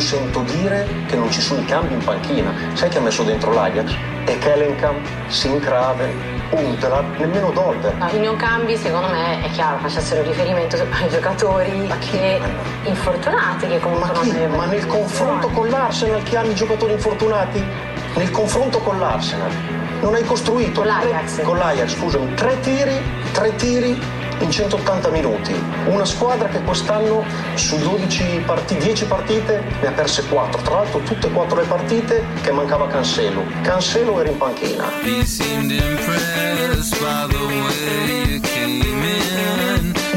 Io sento dire che non ci sono i cambi in panchina. Sai chi ha messo dentro l'Ajax? E Kellenkamp, Sincraven, Huntelaar, nemmeno Dolber. I non cambi, secondo me, è chiaro, facessero riferimento ai giocatori che infortunati, che comunque Ma chi? Ma nel confronto con l'Arsenal chi hanno i giocatori infortunati? Nel confronto con l'Arsenal non hai costruito Con l'Ajax. tre- con l'Ajax, scusami, tre tiri, tre tiri in 180 minuti. Una squadra che quest'anno su 12 partite, 10 partite ne ha perse 4. Tra l'altro tutte e quattro le partite che mancava Cancelo. Cancelo era in panchina.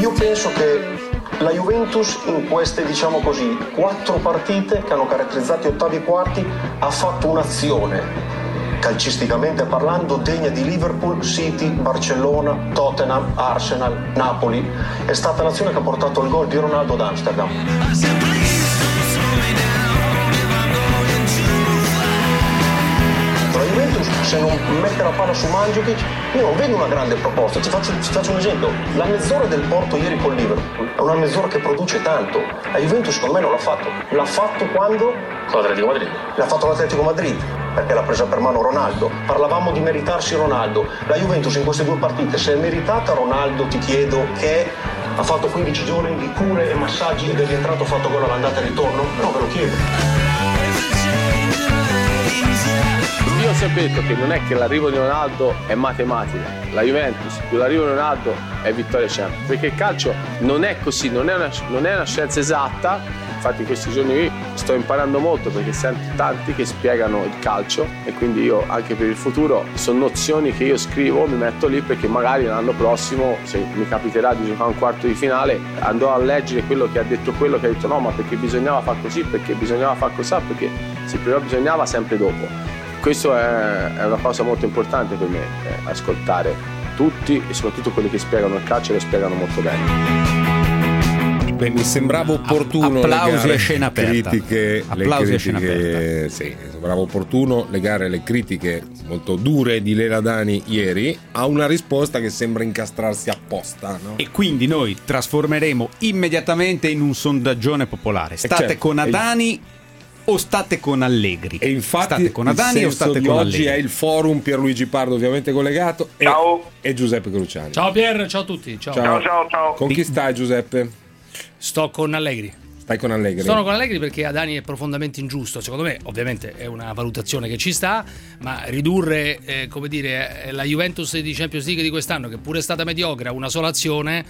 Io penso che la Juventus in queste, diciamo così, quattro partite che hanno caratterizzato gli ottavi e quarti ha fatto un'azione calcisticamente parlando degna di Liverpool, City, Barcellona, Tottenham, Arsenal, Napoli. È stata l'azione che ha portato il gol di Ronaldo ad Amsterdam. La se non mette la palla su Mandzukic io non vedo una grande proposta ti faccio, ti faccio un esempio. La mezz'ora del Porto ieri con Liverpool è una mezz'ora che produce tanto. La Juventus secondo me non l'ha fatto. L'ha fatto quando? con l'Atletico Madrid. L'ha fatto l'Atletico Madrid perché l'ha presa per mano Ronaldo. Parlavamo di meritarsi Ronaldo. La Juventus in queste due partite se è meritata Ronaldo ti chiedo che ha fatto 15 giorni di cure e massaggi ed è rientrato fatto gol all'andata e ritorno? no ve lo chiedo Io ho sempre detto che non è che l'arrivo di Ronaldo è matematica, la Juventus più l'arrivo di Ronaldo è vittoria Champions, perché il calcio non è così, non è una, non è una scienza esatta, infatti in questi giorni sto imparando molto perché sento tanti che spiegano il calcio e quindi io anche per il futuro sono nozioni che io scrivo, mi metto lì perché magari l'anno prossimo se mi capiterà di giocare un quarto di finale andrò a leggere quello che ha detto quello che ha detto no ma perché bisognava far così, perché bisognava far così, perché sì, però bisognava sempre dopo. Questo è, è una cosa molto importante per me, eh, ascoltare tutti e soprattutto quelli che spiegano il calcio e lo spiegano molto bene. Beh, mi sembrava opportuno Applausi legare a scena aperta. critiche, Applausi le a scena critiche, sì, sembrava opportuno legare le critiche molto dure di Lela Dani ieri a una risposta che sembra incastrarsi apposta. No? E quindi noi trasformeremo immediatamente in un sondaggione popolare. State certo, con e- Adani o state con Allegri? E infatti state con Adani o state con oggi Allegri? è il forum Pierluigi Pardo ovviamente collegato e, e Giuseppe Cruciani. Ciao Pier, ciao a tutti. Ciao. Ciao. Con chi stai Giuseppe? Sto con Allegri. Stai con Allegri? Sono con Allegri perché Adani è profondamente ingiusto. Secondo me, ovviamente, è una valutazione che ci sta, ma ridurre, eh, come dire, eh, la Juventus di Champions League di quest'anno, che pure è stata mediocre, a una sola azione.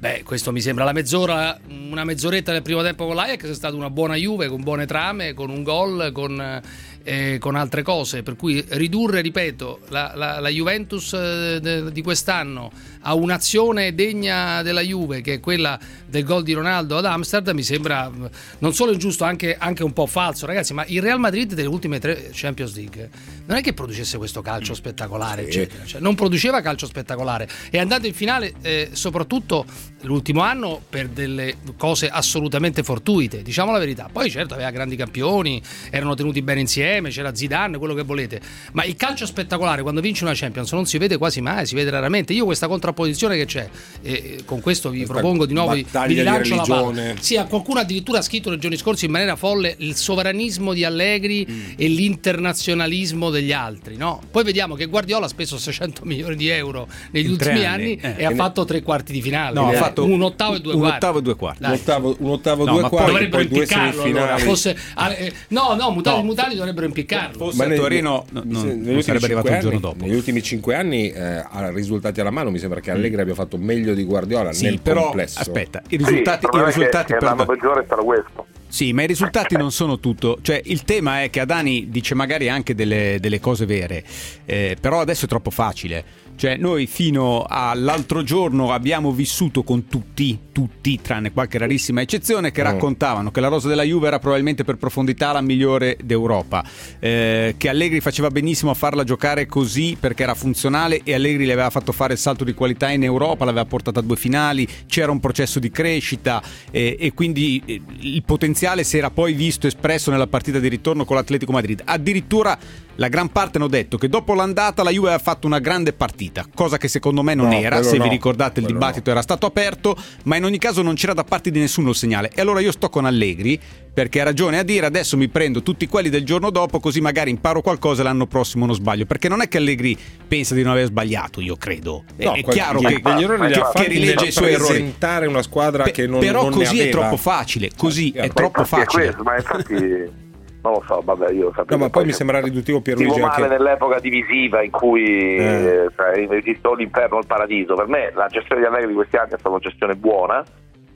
Beh, questo mi sembra la mezz'ora, una mezz'oretta del primo tempo con l'Ajax è stata una buona Juve con buone trame, con un gol, con, eh, con altre cose. Per cui ridurre, ripeto, la, la- la Juventus eh, di quest'anno a un'azione degna della Juve, che è quella del gol di Ronaldo ad Amsterdam, mi sembra non solo ingiusto, anche, anche un po' falso, ragazzi. Ma il Real Madrid delle ultime tre Champions League non è che producesse questo calcio spettacolare, eccetera. Cioè, non produceva calcio spettacolare. È andato in finale, eh, soprattutto l'ultimo anno, per delle cose assolutamente fortuite, diciamo la verità. Poi, certo, aveva grandi campioni, erano tenuti bene insieme, c'era Zidane, quello che volete. Ma il calcio spettacolare, quando vince una Champions, non si vede quasi mai, si vede raramente. Io questa contrapposizione che c'è, e con questo vi Questa propongo di nuovo, vi rilancio la palla. Sì, a qualcuno addirittura ha scritto nei giorni scorsi in maniera folle il sovranismo di Allegri Mm. e l'internazionalismo degli altri. No? Poi vediamo che Guardiola ha speso 600 milioni di euro negli In ultimi anni, eh. e ha fatto tre quarti di finale. No, ha Quindi, fatto un ottavo e due un quarti. ottavo e due quarti. Un ottavo, un ottavo No, due quarti, Dovrebbero impiccarlo allora. Fosse, ah, eh, no, no, Mutali, No. Mutali dovrebbero impiccarlo. Fosse Ma a Torino no- negli non, sarebbe arrivato cinque il giorno anni- dopo. Negli ultimi cinque anni, eh, risultati alla mano, mi sembra che Allegri abbia fatto meglio di Guardiola Sì, nel però complesso. aspetta, i Sì, risultati, il problema i è che- risultati che l'anno peggiore è stato questo. Sì, ma i risultati non sono tutto. Cioè, il tema è che Adani dice magari anche delle, delle cose vere, eh, però adesso è troppo facile. Cioè, noi fino all'altro giorno abbiamo vissuto con tutti, tutti, tranne qualche rarissima eccezione, che Mm. raccontavano che la rosa della Juve era probabilmente per profondità la migliore d'Europa, eh, che Allegri faceva benissimo a farla giocare così perché era funzionale e Allegri le aveva fatto fare il salto di qualità in Europa, l'aveva portata a due finali, c'era un processo di crescita eh, e quindi eh, il potenziale si era poi visto espresso nella partita di ritorno con l'Atletico Madrid. Addirittura la gran parte hanno detto che dopo l'andata la Juve aveva fatto una grande partita, cosa che secondo me non No, era, se vi no, ricordate il quello dibattito era stato aperto, ma in ogni caso non c'era da parte di nessuno il segnale. E allora io sto con Allegri perché ha ragione a dire adesso mi prendo tutti quelli del giorno dopo così magari imparo qualcosa e l'anno prossimo non sbaglio, perché non è che Allegri pensa di non aver sbagliato, io credo. È- No, è quel- chiaro che, degli errori ha che fatti rilegge i suoi errori. presentare una squadra Pe- che non però non così è troppo facile, così è Ma troppo è facile. questo, ma infatti non lo so, vabbè, io sapevo No, ma che poi mi sembra riduttivo Pierluigi Vivo male anche nell'epoca divisiva in cui Eh. eh, esiste o l'inferno o il paradiso. Per me la gestione di Allegri di questi anni è stata una gestione buona,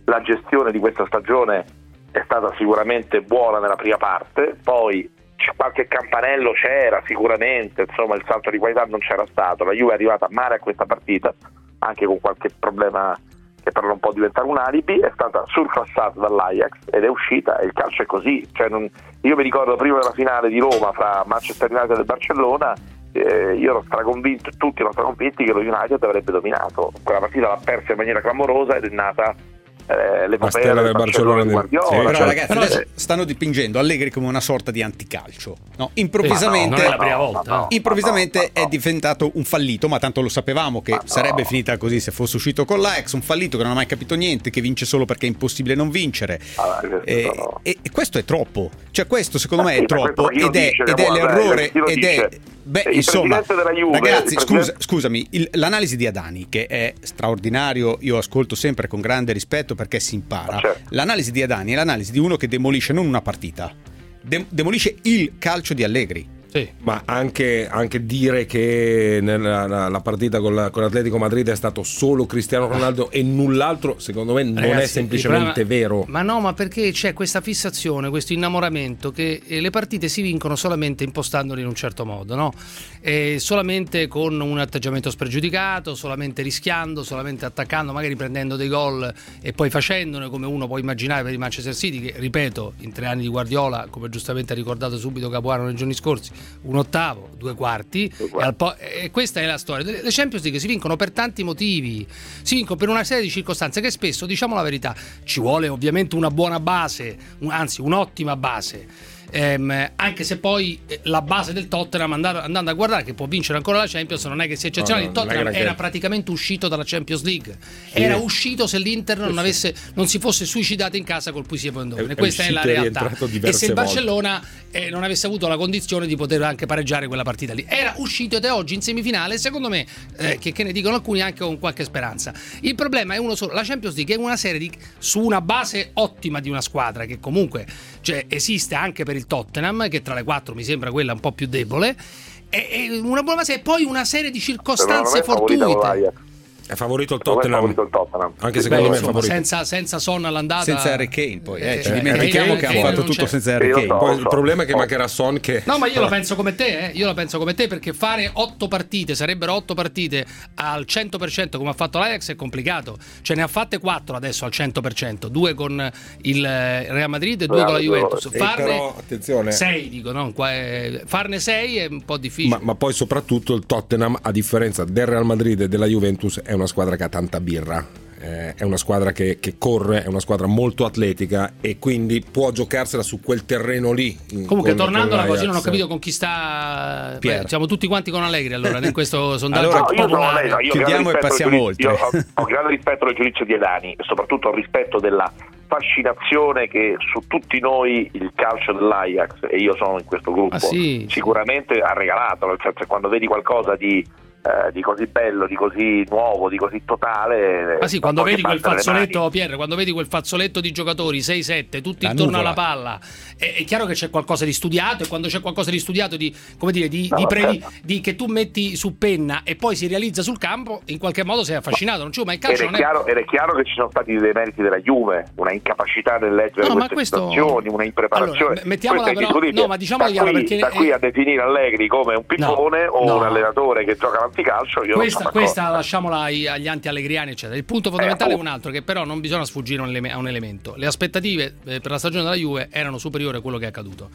la gestione di questa stagione è stata sicuramente buona nella prima parte, poi qualche campanello c'era sicuramente, insomma il salto di qualità non c'era stato, la Juve è arrivata male a questa partita, anche con qualche problema che però non può diventare un alibi, è stata surclassata dall'Ajax ed è uscita e il calcio è così. Cioè, non- io mi ricordo prima della finale di Roma fra Manchester United e Barcellona, eh, io ero straconvinto, tutti erano straconvinti che lo United avrebbe dominato. Quella partita l'ha persa in maniera clamorosa ed è nata eh, l'epopea stella del del Barcellona Barcellona del- Però cioè, ragazzi, però- adesso stanno dipingendo Allegri come una sorta di anticalcio. No, improvvisamente, non è la prima no, volta. no, no. improvvisamente no, no, no. è diventato un fallito, ma tanto lo sapevamo che Ma no. sarebbe finita così se fosse uscito con l'Ajax, un fallito che non ha mai capito niente, che vince solo perché è impossibile non vincere. Ah, questo e, no. e- e questo è troppo. Cioè questo secondo Ma me sì, è ma troppo ed è, ed è l'errore ed è... Beh, Il insomma, Juve, ragazzi, scusa- scusami, il- l'analisi di Adani, che è straordinario, io ascolto sempre con grande rispetto perché si impara. Certo. L'analisi di Adani è l'analisi di uno che demolisce non una partita, de- demolisce il calcio di Allegri. Sì. ma anche, anche dire che nella la, la partita con, la- con l'Atletico Madrid è stato solo Cristiano Ronaldo e null'altro, secondo me non è Ragazzi, semplicemente il problema- vero. Ma no, ma perché c'è questa fissazione, questo innamoramento che eh, le partite si vincono solamente impostandole in un certo modo, no? E solamente con un atteggiamento spregiudicato, solamente rischiando, solamente attaccando, magari prendendo dei gol e poi facendone come uno può immaginare per il Manchester City, che ripeto, in tre anni di Guardiola, come giustamente ha ricordato subito Capuano nei giorni scorsi, un ottavo, due quarti, Due e, quarti. al po- e questa è la storia. Le Champions League si vincono per tanti motivi, si vincono per una serie di circostanze che spesso, diciamo la verità, ci vuole ovviamente una buona base, un- anzi un'ottima base. Ehm, anche se poi eh, la base del Tottenham andando, andando a guardare che può vincere ancora la Champions non è che sia eccezionale No, il no, Tottenham era praticamente uscito dalla Champions League. Era uscito se l'Inter non, avesse, non si fosse suicidato in casa col Puisi e Bondone questa è la realtà. e se il. Barcellona eh, non avesse avuto la condizione di poter anche pareggiare quella partita lì. Era uscito ed è oggi in semifinale secondo me eh, che, che ne dicono alcuni anche con qualche speranza. Il problema è uno solo la Champions League è una serie di, su una base ottima di una squadra che comunque cioè, esiste anche per il Tottenham che tra le quattro mi sembra quella un po' più debole è, è una buona base e poi una serie di circostanze fortuite. È favorito il Tottenham. favorito il Tottenham. Anche Sì, secondo Beh, me è insomma, favorito. senza, senza Son all'andata Senza Harry Kane poi, eh, Eh, ci eh, dimentichiamo che hanno fatto non tutto c'è. senza Harry Kane. so. Poi lo il so. problema è che Oh. mancherà Son che... No, ma io lo penso come te, eh. io la penso come te perché fare otto partite, sarebbero otto partite al 100% come ha fatto l'Ajax è complicato. Ce ne ha fatte quattro adesso al 100%, due con il eh, Real Madrid e due con la Juventus. Eh, Farne però, attenzione. sei, dico, no? Qua è- farne sei è un po' difficile. Ma, ma poi soprattutto il Tottenham, a differenza del Real Madrid e della Juventus, è una squadra che ha tanta birra. Eh, è una squadra che, che corre, è una squadra molto atletica e quindi può giocarsela su quel terreno lì. Comunque, con- tornandola con così, non ho capito con chi sta. Beh, siamo tutti quanti con Allegri allora in questo sondaggio Allora, No, io sono no, io ho Chiudiamo grande e rispetto passiamo giudizio- oltre. Io ho, ho grande rispetto del giudizio di Edani e soprattutto ho rispetto della fascinazione che su tutti noi il calcio dell'Ajax, e io sono in questo gruppo, Ah, sì? sicuramente ha regalato, nel senso che quando vedi qualcosa di eh, di così bello, di così nuovo, di così totale. Ma sì, non quando può che vedi quel fazzoletto, Pierre, quando vedi quel fazzoletto di giocatori 6-7, tutti La intorno nuvola. alla palla, è, è chiaro che c'è qualcosa di studiato e quando c'è qualcosa di studiato, di, come dire, di, No, di previ- certo. di- che tu metti su penna e poi si realizza sul campo, in qualche modo sei affascinato. Non c'è, ma il Ed calcio è, non è... chiaro, ed è chiaro che ci sono stati dei meriti della Juve, una incapacità nel leggere No, queste questo- situazioni, una impreparazione. Allora, mettiamola però- no, ma diciamola da chiara, qui, perché- da qui eh, a definire Allegri come un pippone o no. un allenatore che gioca l'anticalcio, io Questa, questa lasciamola ai- agli anti-allegriani, eccetera. Il punto fondamentale è un appunto. altro, che però non bisogna sfuggire a un, un elemento. Le aspettative eh, per la stagione della Juve erano superiori a quello che è accaduto.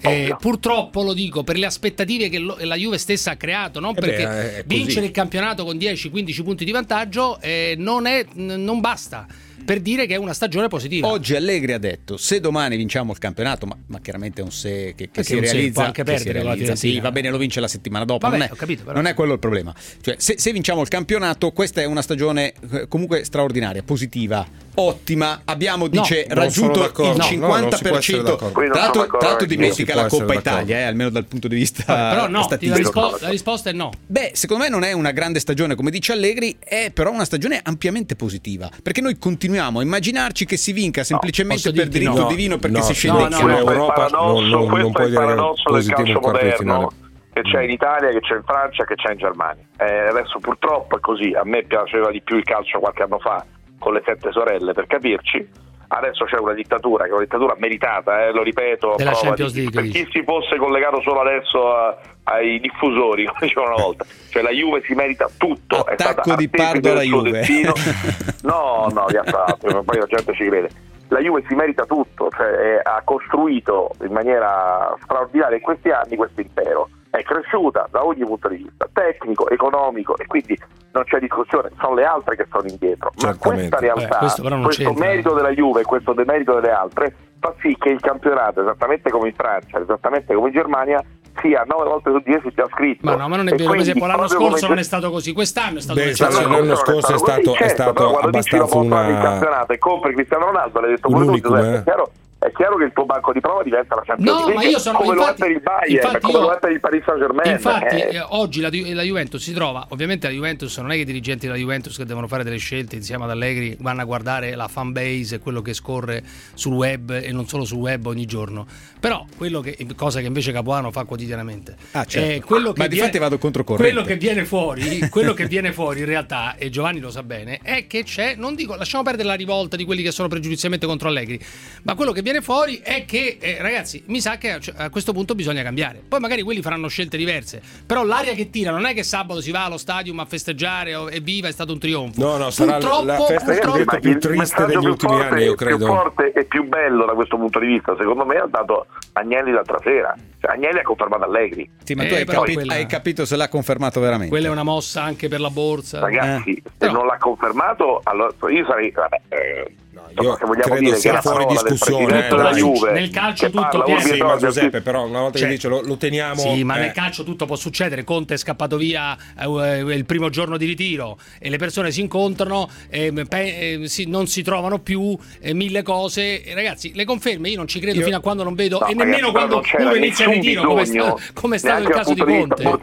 Eh, purtroppo lo dico per le aspettative che lo- la Juve stessa ha creato, non Eh beh, perché così. vincere il campionato con 10-15 punti di vantaggio eh, non, è- n- non basta per dire che è una stagione positiva. Oggi Allegri ha detto se domani vinciamo il campionato, ma, ma chiaramente è un se che, che si realizza, può anche che si realizza. Sì, va bene, lo vince la settimana dopo. Vabbè, non, è, capito, non è quello il problema. Cioè, se, se vinciamo il campionato, questa è una stagione eh, comunque straordinaria, positiva, ottima. Abbiamo, dice, non raggiunto il No, no, non si può 50%. essere d'accordo. Qui non tra l'altro, dimentica la Coppa Italia, eh, almeno dal punto di vista però no, la, statistico. rispo- la risposta è no. Beh, secondo me non è una grande stagione, come dice Allegri, è però una stagione ampiamente positiva. Perché noi continuiamo a immaginarci che si vinca semplicemente posso per diritto no. divino perché No, si scende no, in no, chiaro. no. in Questo è il Europa paradosso, non, non, questo non è puoi il dire paradosso del positivo calcio in quarto di finale. che c'è in Italia, che c'è in Francia, che c'è in Germania. Eh, adesso purtroppo è così, a me piaceva di più il calcio qualche anno fa con le sette sorelle per capirci. Adesso c'è una dittatura, che è una dittatura meritata, eh, lo ripeto, a Della prova Champions di- League, per chi si fosse collegato solo adesso a- ai diffusori, come dicevano una volta. Cioè la Juve si merita tutto, è Attacco stata di Pardo alla Juve. destino. No, no, gli altri, poi la gente ci crede. La Juve si merita tutto, cioè, eh, ha costruito in maniera straordinaria in questi anni questo impero. È cresciuta da ogni punto di vista, tecnico, economico e quindi non c'è discussione, sono le altre che sono indietro. Ma questa realtà, Eh, questo questo c'entra. merito della Juve e questo demerito delle altre fa sì che il campionato, esattamente come in Francia, esattamente come in Germania, sia 9 volte su 10 già scritto. Ma no, ma non è vero. Per esempio, l'anno scorso come non è stato così. Quest'anno è stato Beh, un'eccezione. sì, l'anno scorso è stato- così, è certo, stato però quando dici abbastanza portare una- il campionato e compri Cristiano Ronaldo, l'hai detto Un pure tu, unicum, Giuseppe, eh. è chiaro, è chiaro che il tuo banco di prova diventa la Champions No, League ma io sono come infatti, lo è per il Bayern, infatti come io- lo è per il Paris Saint Germain. Infatti, eh. eh, oggi la, la Juventus si trova. Ovviamente, la Juventus non è che i dirigenti della Juventus che devono fare delle scelte insieme ad Allegri vanno a guardare la fan base e quello che scorre sul web e non solo sul web ogni giorno. Però, quello che, cosa che invece Capuano fa quotidianamente, Ah, certo. eh, quello che Ma viene- difatti vado controcorrente. Quello che viene fuori, quello che viene fuori in realtà, e Giovanni lo sa bene, è che c'è, non dico, lasciamo perdere la rivolta di quelli che sono pregiudizialmente contro Allegri, ma quello che viene fuori è che, eh, ragazzi, mi sa che a- questo punto bisogna cambiare. Poi magari quelli faranno scelte diverse, però l'aria che tira non è che sabato si va allo stadium a festeggiare o evviva, è stato un trionfo. No, no, sarà Purtroppo- la festa purtroppo- più il triste degli più ultimi forte- anni, io più credo. forte e più bello da questo punto di vista, secondo me, ha dato Agnelli l'altra sera. Cioè, Agnelli ha confermato Allegri. Sì, ma tu Eh, hai, però capi- quella- hai capito se l'ha confermato veramente. Quella è una mossa anche per la borsa. Ragazzi, se Però- non l'ha confermato, allora io sarei. Vabbè, eh, io se vogliamo credo dire sia fuori discussione, eh, dai. Juve Nel calcio tutto, urbi Sì, ma Giuseppe, però una volta Cioè- che dice lo, lo teniamo. Sì, ma eh, nel calcio tutto può succedere. Conte è scappato via eh, il primo giorno di ritiro e le persone si incontrano, eh, pe- eh, si- non si trovano più, eh, mille cose. Ragazzi, le conferme io non ci credo Io- fino a quando non vedo, No, e nemmeno ragazzi, quando uno inizia il ritiro, come, sta- come è stato il caso di Conte. A non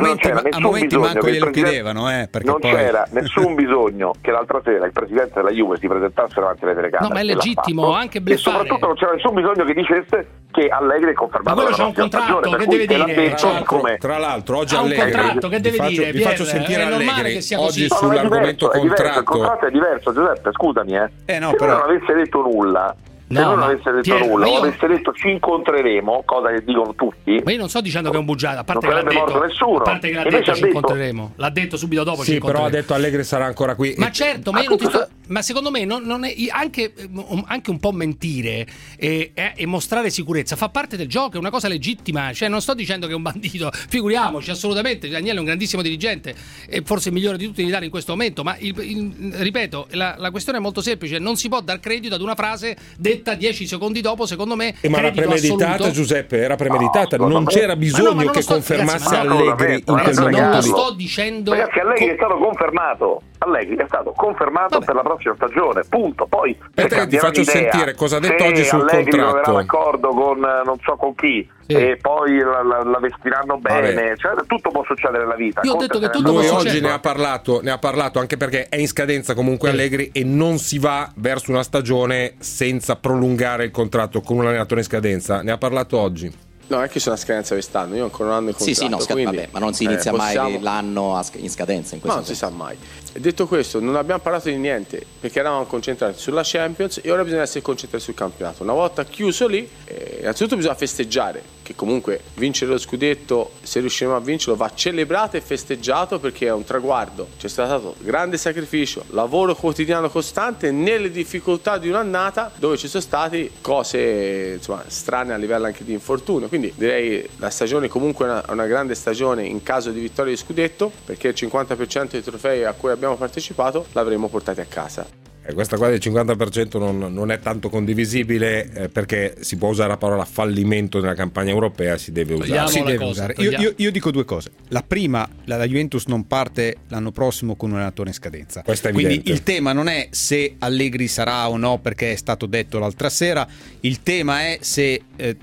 momenti- c'era a nessun momenti bisogno manco glielo chiedevano, eh, non poi- c'era nessun bisogno che l'altra sera il presidente della Juve si presentasse davanti alle telecamere. No, ma è e legittimo, anche E bluffare. soprattutto non c'era nessun bisogno che dicesse che Allegri è confermato Ma quello la un contratto, stagione, che per cui deve dire? detto Tra Cioè, l'altro, come- tra l'altro, oggi Ha un Allegri contratto, che vi deve faccio, dire, vi faccio Pierre? sentire È normale Allegri che sia oggi sull'argomento diverso, è diverso, contratto. il contratto è diverso, Giuseppe, scusami, eh. Eh, no, Se però- non avesse detto nulla, se No, lui non avesse detto Piero, nulla, io- avesse detto ci incontreremo, cosa che dicono tutti. Ma io non sto dicendo che è un bugiato, a parte Non che l'ha detto, morto nessuno. a parte che l'ha detto ci detto- incontreremo. L'ha detto subito dopo ci Sì, però ha detto Allegri sarà ancora qui. Ma certo, ma, sto- ma secondo me non, non è, anche, um, anche un po' mentire e, e- e mostrare sicurezza fa parte del gioco, è una cosa legittima. Cioè, non sto dicendo che è un bandito, figuriamoci, assolutamente. Daniele è un grandissimo dirigente e forse il migliore di tutti in Italia in questo momento. Ma il- il- ripeto, la, la questione è molto semplice: non si può dar credito ad una frase detta 10 secondi dopo, secondo me. Eh, ma era premeditata, assoluto. Giuseppe, era premeditata. No, non me- c'era Ma no, bisogno ma non che sto- confermasse ragazzi, ma no, Allegri in quel ragazzi, non lo momento sto dicendo. Ragazzi, Allegri è stato confermato. Allegri è stato confermato Vabbè. per la prossima stagione, punto. Poi Aspetta ti faccio sentire cosa ha detto oggi sul Allegri contratto. troverà d'accordo con eh, non so con chi Sì. e poi la, la- la vestiranno bene, cioè, tutto può succedere nella vita. Io ho detto che tutto. Lui oggi ne ha, parlato, ne ha parlato anche perché è in scadenza comunque Allegri e non si va verso una stagione senza prolungare il contratto con un allenatore in scadenza. Ne ha parlato oggi. No, è che c'è una scadenza quest'anno, io ho ancora un anno di Sì, contratto. sì, no, sca- quindi, vabbè, ma non si eh, inizia possiamo- mai l'anno sc- in scadenza in questo non si sa mai. Detto questo, non abbiamo parlato di niente perché eravamo concentrati sulla Champions e ora bisogna essere concentrati sul campionato. Una volta chiuso lì, eh, innanzitutto bisogna festeggiare, che comunque vincere lo scudetto, se riusciremo a vincerlo, va celebrato e festeggiato perché è un traguardo. C'è stato grande sacrificio, lavoro quotidiano costante nelle difficoltà di un'annata dove ci sono stati cose insomma, strane a livello anche di infortunio. Quindi direi la stagione comunque è una, una grande stagione in caso di vittoria di scudetto perché il 50% dei trofei a cui abbiamo partecipato l'avremo portati a casa. Eh, questa qua del 50% non, non è tanto condivisibile eh, perché si può usare la parola fallimento nella campagna europea, si deve usare. Si deve cosa, usare. Io, io- io dico due cose. La prima, la, la Juventus non parte l'anno prossimo con un allenatore in scadenza. Questo è Quindi evidente. il tema non è se Allegri sarà o no, perché è stato detto l'altra sera. Il tema è se eh,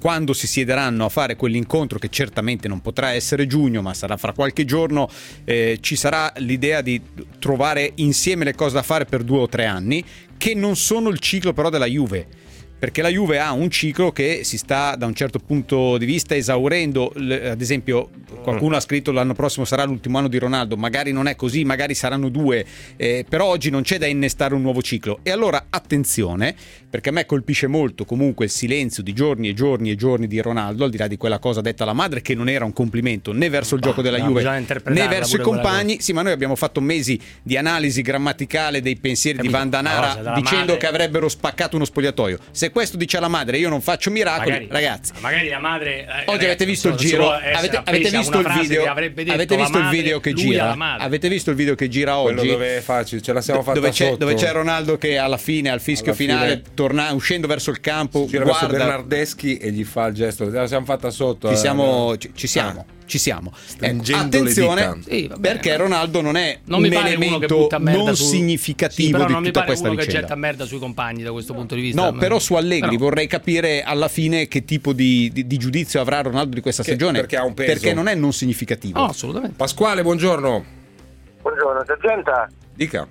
quando si siederanno a fare quell'incontro, che certamente non potrà essere giugno, ma sarà fra qualche giorno, eh, ci sarà l'idea di trovare insieme le cose da fare per due o tre anni, che non sono il ciclo però della Juve perché la Juve ha un ciclo che si sta da un certo punto di vista esaurendo. Ad esempio, qualcuno ha scritto l'anno prossimo sarà l'ultimo anno di Ronaldo, magari non è così, magari saranno due, eh, però oggi non c'è da innestare un nuovo ciclo. E allora attenzione, perché a me colpisce molto comunque il silenzio di giorni e giorni e giorni di Ronaldo, al di là di quella cosa detta alla madre, che non era un complimento né verso il gioco della no, Juve né verso i compagni. Sì, ma noi abbiamo fatto mesi di analisi grammaticale dei pensieri Capito? di Vandanara dicendo madre. che avrebbero spaccato uno spogliatoio. Se questo dice alla madre io non faccio miracoli, Magari- ragazzi. Magari la madre. eh, Oggi ragazzi, avete visto il giro, avete, avete visto il video, avete visto il madre, video che gira, avete visto il video che gira Quello oggi? dove è facile, ce la siamo fatta dove c'è, sotto. dove c'è Ronaldo che alla fine, al fischio Alla fine- finale, torna, uscendo verso il campo, Gira verso guarda, Bernardeschi e gli fa il gesto. Ce la siamo fatta sotto. ci eh. siamo, ci, ci siamo. Ah. Ci siamo. Ecco, attenzione. Sì, va bene, perché Ronaldo non è Non un mi pare uno che elemento non su- significativo Sì, però di non mi tutta pare questa uno che vicenda. getta merda sui compagni da questo punto di vista. No, però su Allegri Però- vorrei capire alla fine che tipo di, di- di giudizio avrà Ronaldo di questa Che- stagione. perché ha un peso. Perché non è non significativo. No, assolutamente. Pasquale, buongiorno. Buongiorno, sergenta. Dica.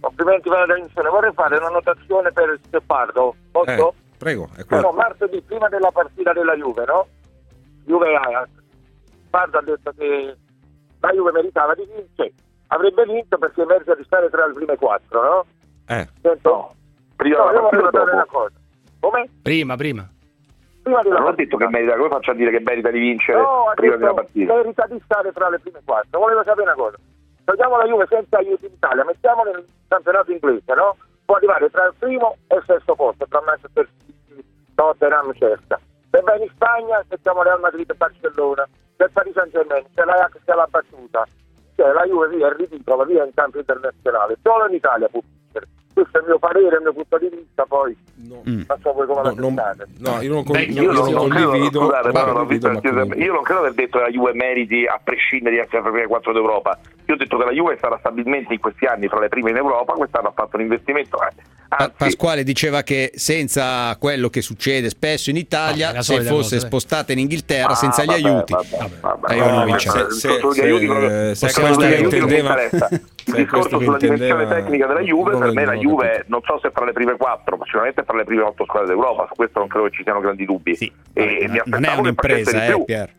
Complimenti per la trasmissione. Vorrei fare una notazione per il Steppardo. Posso? Eh, prego, è Però qua. martedì, prima della partita della Juve, no? Juve Ajax. Pardo ha detto che la Juve meritava di vincere. Avrebbe vinto perché merita di stare tra le prime quattro, no? Eh, Sento? Prima no, della io vorrei partita o notare una cosa. Come? Prima, prima. Prima della Non ho partita. detto che merita, come faccio a dire che merita di vincere No, ha prima della partita? merita di stare tra le prime quattro. Volevo sapere una cosa. Togliamo la Juve senza aiuti in Italia, mettiamo nel campionato inglese, no? Può arrivare tra il primo e il sesto posto, tra Manchester City, Tottenham, Cerca. Se vai in Spagna, mettiamo Real Madrid e Barcellona, il Paris Saint Germain, c'è l'Ajax che ha la battuta. Cioè la Juve via è ridicola, via in campo internazionale. Solo in Italia può vincere. Questo è il mio parere, il mio punto di vista, poi Mm. non so voi come la no, non- pensate. no, io non, con- Vecchio, io non non, credo, condivido. scusate, ma però non visto- io non credo di aver detto che la Juve meriti a prescindere di essere fra le prime quattro d'Europa. Io ho detto che la Juve sarà stabilmente in questi anni fra le prime in Europa, quest'anno ha fatto un investimento. eh, Anzi, Pasquale diceva che senza quello che succede spesso in Italia, è se fosse cosa, dai. spostata in Inghilterra ah, senza gli vabbè, Eh, degli aiuti se- questo che intendeva- Il discorso sulla dimensione tecnica della Juve, per me la Juve non so se fra le prime quattro, ma sicuramente fra le prime otto squadre d'Europa, su questo non credo che ci siano grandi dubbi. Sì, e, vabbè, e mi non è un'impresa, di eh, più. Pier.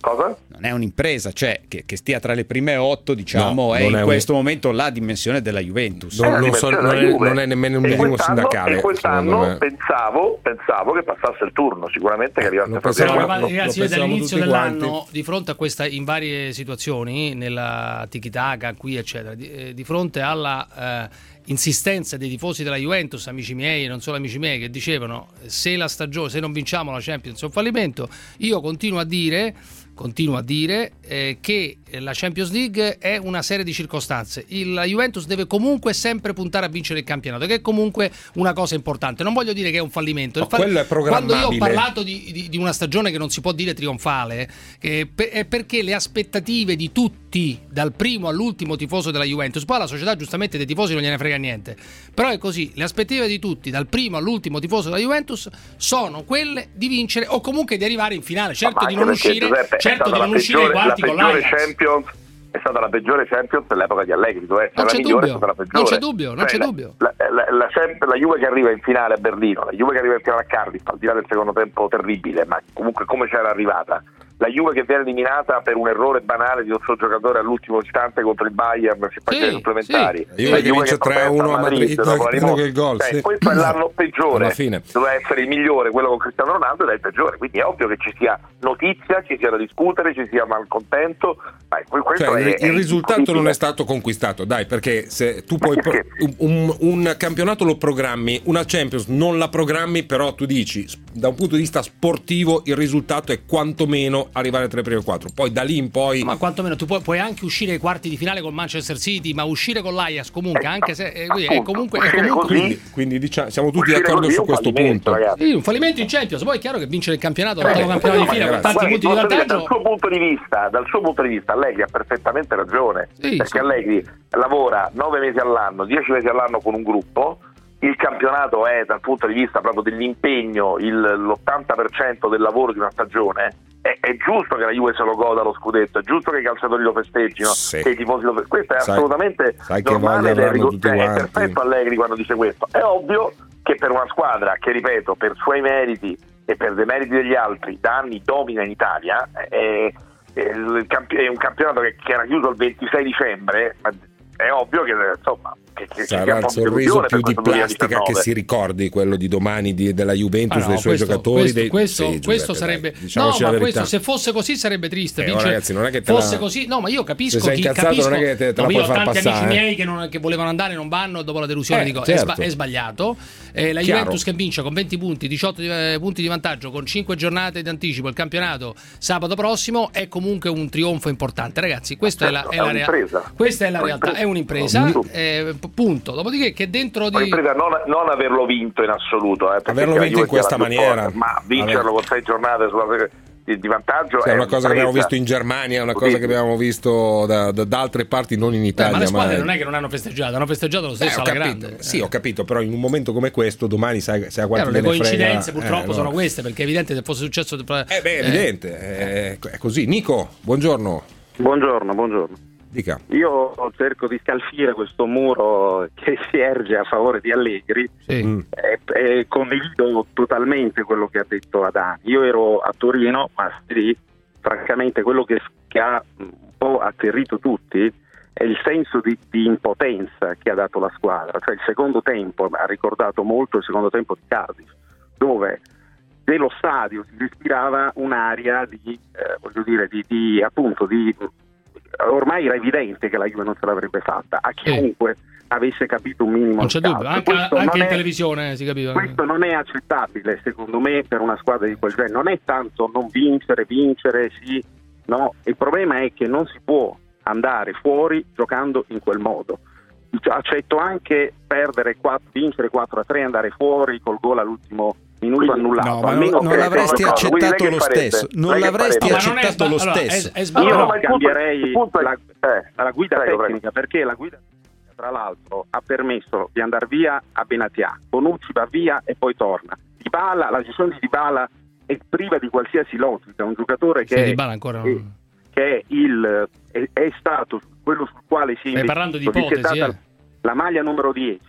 Cosa? Non è un'impresa, cioè che, che stia tra le prime otto, diciamo, No, è non in è un- questo momento la dimensione della Juventus. No, Eh, la non so- non è- non è nemmeno un minimo sindacale, E quest'anno pensavo, pensavo che passasse il turno, sicuramente che arrivasse Però, lo- quattro. lo ragazzi, io dall'inizio dell'anno, quanti. di fronte a questa, in varie situazioni, nella tiki-taka, qui, eccetera, di, eh, di fronte alla eh, insistenza dei tifosi della Juventus, amici miei e non solo amici miei, che dicevano se la stagione, se non vinciamo la Champions è un fallimento, io continuo a dire. Continuo a dire eh, che la Champions League è una serie di circostanze. Il- la Juventus deve comunque sempre puntare a vincere il campionato, che è comunque una cosa importante. Non voglio dire che è un fallimento. No, fall- è Quando io ho parlato di, di- di una stagione che non si può dire trionfale, che per- è perché le aspettative di tutti tutti, dal primo all'ultimo tifoso della Juventus. Poi alla società giustamente dei tifosi non gliene frega niente. Però è così, le aspettative di tutti, dal primo all'ultimo tifoso della Juventus, sono quelle di vincere o comunque di arrivare in finale. Certo di non uscire, Giuseppe, certo di non uscire ai quarti con l'Ajax. l'Ajax. È stata la peggiore Champions dell'epoca di Allegri, dove non la migliore dubbio, è stata la peggiore. non c'è dubbio, non Cioè, c'è la- dubbio. La, la, la, la Juve che arriva in finale a Berlino, la Juve che arriva in finale a Cardiff, al di là del secondo tempo terribile, ma comunque come c'era arrivata. La Juve che viene eliminata per un errore banale di un suo giocatore all'ultimo istante contro il Bayern, si Sì, supplementari. sì. La Juve che vince 3-1 a Madrid, dopo la credo che il rimonta. gol, Cioè, sì. Questo è l'anno peggiore, doveva essere il migliore, quello con Cristiano Ronaldo ed è il peggiore, quindi è ovvio che ci sia notizia, ci sia da discutere, ci sia malcontento, Cioè, è, il, è risultato non è stato conquistato, dai, perché se tu puoi pro- un, un- campionato lo programmi, una Champions non la programmi, però tu dici da un punto di vista sportivo il risultato è quantomeno arrivare tra i primi quattro. Poi da lì in poi Ma quantomeno tu puoi, puoi anche uscire ai quarti di finale con Manchester City, ma uscire con l'Ajax comunque, anche se eh, quindi è comunque, è comunque quindi, quindi diciamo, siamo tutti d'accordo su questo punto. Sì, un fallimento in Champions. Poi è chiaro che vincere il campionato, Eh, l'ottavo campionato di ma fila con ragazzi, tanti punti di vantaggio. Dal suo punto di vista, dal suo punto di vista, Allegri ha perfettamente ragione. Sì, perché sì. Allegri lavora nove mesi all'anno, dieci mesi all'anno con un gruppo. Il campionato è dal punto di vista proprio dell'impegno il- l'80% del lavoro di una stagione. È, è giusto che la Juve se lo goda lo scudetto, è giusto che i calciatori lo festeggino, Sì. che i tifosi lo festeggiano. Questo è Sai- assolutamente sai normale ed è, cioè, è perfetto Allegri quando dice questo. È ovvio che per una squadra che, ripeto, per suoi meriti e per dei meriti degli altri da anni domina in Italia, è, è un campionato che, che era chiuso il 26 dicembre, ma è ovvio che insomma che, che Sarà il sorriso più di plastica che 2019. si ricordi quello di domani di- della Juventus, Ah, no, dei suoi questo- giocatori. questo, dei... questo- Sì, questo Giuseppe, sarebbe no, la ma verità. questo se fosse così sarebbe triste. Eh, Vince- oh, ragazzi, non è che te fosse la- così, no, ma io capisco Se sei incazzato, capisco. non è che te- te la No, puoi io ho far tanti passare, amici miei che, non- che volevano andare non vanno dopo la delusione Eh, dico è, certo. sba- è sbagliato. Eh, la Chiaro. Juventus che vince con 20 punti, 18 di- eh, punti di vantaggio con 5 giornate di anticipo il campionato sabato prossimo è comunque un trionfo importante, ragazzi. Questa è la, Certo, è è la rea- un'impresa. questa è la È realtà, è un'impresa. un'impresa. eh, punto. Dopodiché che dentro di non, non averlo vinto in assoluto, eh, Averlo vinto in questa maniera. forte, ma vincerlo Aver- con sei giornate sulla- di, vantaggio Sì, è una cosa che abbiamo visto in Germania, è una cosa che abbiamo visto da, da- da altre parti, non in Eh, Italia. ma le squadre ma- non è che non hanno festeggiato, hanno festeggiato lo Eh, stesso ho alla capito. grande. Sì, ho capito, però in un momento come questo, domani sai, sai a quanti Chiaro, le ne frega. coincidenze purtroppo Eh, no. sono queste, perché è evidente che fosse successo. Eh beh, è evidente, è, è così. Nico, buongiorno. Buongiorno, buongiorno. Dica. Io cerco di scalfire questo muro che si erge a favore di Allegri Mm. e, e condivido totalmente quello che ha detto Adani. Io ero a Torino, ma lì, francamente, quello che, che ha un po' atterrito tutti è il senso di, di impotenza che ha dato la squadra. Cioè il secondo tempo ha ricordato molto il secondo tempo di Cardiff, dove dello stadio si respirava un'aria di, eh, voglio dire, di, di, appunto, di ormai era evidente che la Juve non ce l'avrebbe fatta. A chiunque avesse capito un minimo Non c'è dubbio, anche, anche in è- televisione si capiva. questo non è accettabile secondo me per una squadra di quel genere. Non è tanto non vincere vincere sì no. Il problema è che non si può andare fuori giocando in quel modo accetto anche perdere quatt- vincere 4 a 3 andare fuori col gol all'ultimo minuto annullato. No, ma non, non l'avresti accettato lo stesso. Non l'avresti accettato lo è- stesso. è. Io No, ma il punto- cambierei punto è- la, eh, la guida prego, tecnica perché la guida tecnica, tra l'altro ha permesso di andare via a Benatia. Bonucci va via e poi torna. Dybala, la gestione di Dybala è priva di qualsiasi logica. Un giocatore che, Sì, è, Dybala ancora che- non- che è, il, è, è stato quello sul quale si è Stai parlando di ipotesi, data la maglia numero 10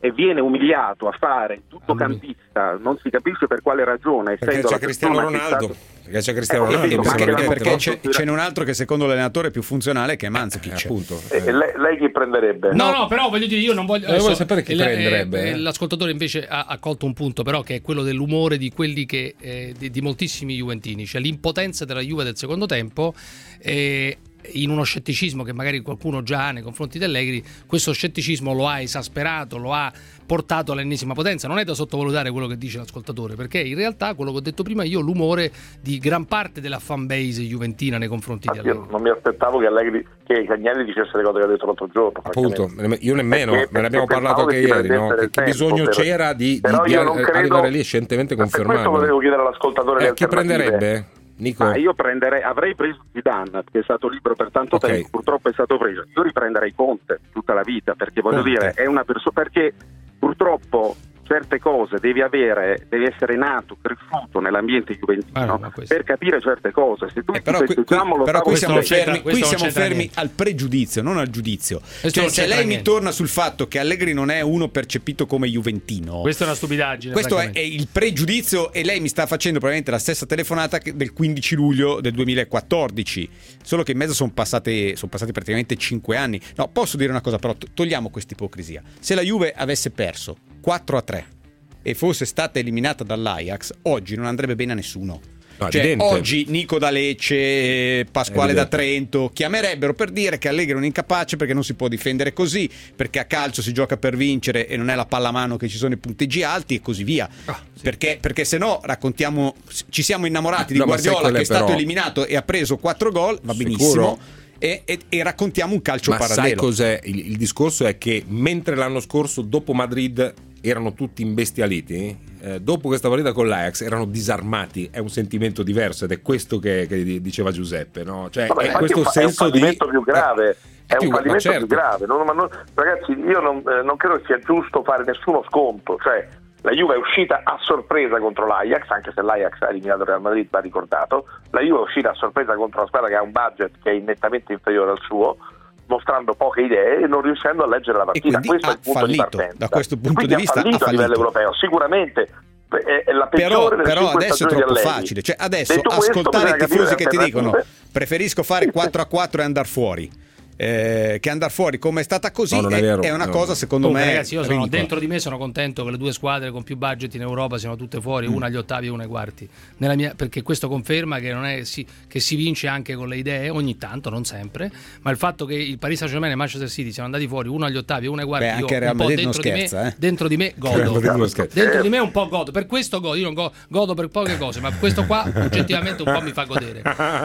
e viene umiliato a fare tutto campista non si capisce per quale ragione Perché c'è Cristiano Ronaldo. stato- Perché c'è Cristiano Eh, Ronaldo. evidente, Perché no? c'è, ce n'è un altro che secondo l'allenatore è più funzionale che è Mandzukic. appunto. E lei, lei chi prenderebbe? No, no, però voglio dire, io non voglio. Eh, voglio sapere chi il- prenderebbe, eh, eh. L'ascoltatore invece ha, ha colto un punto, però, che è quello dell'umore di quelli che. eh, di, di moltissimi Juventini, cioè l'impotenza della Juve del secondo tempo. In uno scetticismo che magari qualcuno già ha nei confronti di Allegri, questo scetticismo lo ha esasperato, lo ha portato all'ennesima potenza. Non è da sottovalutare quello che dice l'ascoltatore, perché in realtà quello che ho detto prima io l'umore di gran parte della fanbase juventina nei confronti di Allegri. Io non mi aspettavo che Allegri che Cagnelli dicesse le cose che ha detto l'altro giorno. Appunto, io nemmeno, Perché- me ne abbiamo parlato anche ieri, no? che, che bisogno per- c'era di, di- di credo- arrivare lì e scientemente Per questo volevo chiedere all'ascoltatore le Eh, chi prenderebbe? Nico. Ma io prenderei, avrei preso Zidane, che è stato libero per tanto Ok. tempo, purtroppo è stato preso. Io riprenderei Conte tutta la vita, perché voglio Conte. dire, è una persona perché purtroppo certe cose devi avere, devi essere nato, cresciuto nell'ambiente juventino per capire certe cose. Se tu Eh, però qui, qui- diciamo, lo però qui siamo fermi, qui siamo fermi al pregiudizio, non al giudizio. Cioè, se lei mi niente. torna sul fatto che Allegri non è uno percepito come juventino, Questa è una stupidaggine. questo è, è il pregiudizio e lei mi sta facendo probabilmente la stessa telefonata del 15 luglio del 2014, solo che in mezzo sono passate- sono passati praticamente 5 anni. No, posso dire una cosa però, to- togliamo questa ipocrisia. Se la Juve avesse perso 4 a 3 e fosse stata eliminata dall'Ajax, oggi non andrebbe bene a nessuno. No, Cioè, oggi Nico da Lecce, Pasquale da. Trento chiamerebbero per dire che Allegri è un incapace perché non si può difendere così, perché a calcio si gioca per vincere e non è la pallamano che ci sono i punteggi alti e così via. Ah, perché, perché se no raccontiamo, ci siamo innamorati di No, sai Guardiola che è stato però? eliminato e ha preso 4 gol, va Sicuro? benissimo. E, e- e raccontiamo un calcio Ma sai parallelo. cos'è? Il, il discorso è che mentre l'anno scorso, dopo Madrid, erano tutti imbestialiti, eh, dopo questa partita con l'Ajax erano disarmati. È un sentimento diverso ed è questo che, che diceva Giuseppe, no? Cioè, Vabbè, è questo fa- è un senso di. più grave. È, più- un fallimento certo. più grave. Non- non- ragazzi, io non, eh, non credo sia giusto fare nessuno sconto. Cioè, la Juve è uscita a sorpresa contro l'Ajax, anche se l'Ajax ha eliminato il Real Madrid, va ricordato. La Juve è uscita a sorpresa contro una squadra che ha un budget che è nettamente inferiore al suo, mostrando poche idee e non riuscendo a leggere la partita. Questo è ha il punto fallito. di partenza. Da questo punto di vista ha fallito, ha a livello fallito. europeo. Sicuramente è, è la Però, però adesso è troppo facile. Cioè, adesso Detto ascoltare i tifosi che ti dicono preferisco fare 4 a 4 e andare fuori. Eh, che andare fuori come è stata così No, è è, vero. è una No. cosa secondo Comunque, me ragazzi, io sono dentro di me sono contento che le due squadre con più budget in Europa siano tutte fuori, una agli ottavi e una ai quarti. Nella mia- perché questo conferma che, non è, si, che si vince anche con le idee, ogni tanto, non sempre. Ma il fatto che il Paris Saint Germain e il Manchester City siano andati fuori, uno agli ottavi e uno ai quarti, Beh, io anche un Real po' Madrid non dentro, di scherza, me, eh. dentro di me Real godo. Dentro di me un po' godo, per questo godo, io non go- godo per poche cose, ma questo qua oggettivamente un po' mi fa godere.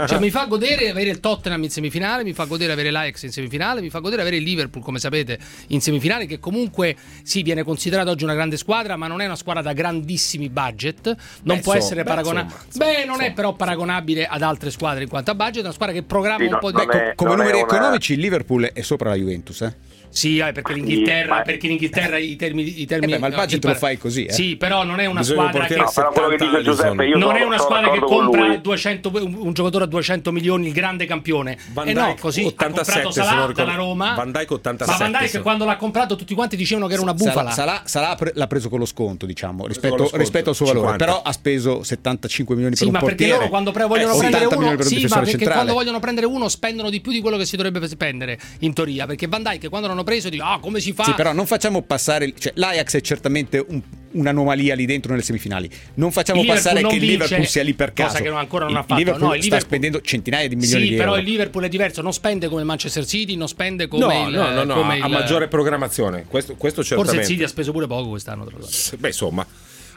Cioè mi fa godere avere il Tottenham in semifinale, mi fa godere avere l'Ajax in semifinale, mi fa godere avere il Liverpool, come sapete, in semifinale, che comunque sì, viene considerato oggi una grande squadra, ma non è una squadra da grandissimi budget, non Beh, può insomma, essere beh, paragonabile. insomma, Beh, non è però paragonabile ad altre squadre in quanto a budget, è una squadra che programma Sì, un po' di non Co- è- come numeri economici il Liverpool è sopra la Juventus eh? Sì, eh, perché l'Inghilterra, ma- perché in Inghilterra i termini, i termini Eh beh, ma il budget i- lo fai così, eh. Sì, però non è una Bisogna squadra che No, però quello che 70 dice Giuseppe, io non è una squadra che compra lui. 200 un, giocatore a 200 milioni, il grande campione. Van e no, Dijk, così 87, ha non Salah dalla Roma. Van Dijk 87, Ma Van Dijk quando l'ha comprato tutti quanti dicevano che era una bufala. Salah, Salah pre- l'ha preso con lo sconto diciamo rispetto, sconto, rispetto al suo valore 50. però ha speso 75 milioni Sì, per ma un perché portiere loro quando pre- vogliono eh, prendere 80 uno, milioni per un sì, ma perché centrale quando vogliono prendere uno spendono di più di quello che si dovrebbe spendere in teoria, perché Van Dijk quando l'hanno preso dico "Ah, come si fa?" Sì, però non facciamo passare. Cioè, L'Ajax è certamente un- un'anomalia lì dentro nelle semifinali. Non facciamo Il passare non che il Liverpool sia lì per cosa caso. che non- ancora non ha fatto. Il Liverpool No, il sta Liverpool- spendendo centinaia di milioni Sì, di però euro. il Liverpool è diverso, non spende come il Manchester City, non spende come No, il no, no, no, ha il- maggiore programmazione. Questo, questo Forse certamente. il City ha speso pure poco quest'anno, tra l'altro. Beh, insomma.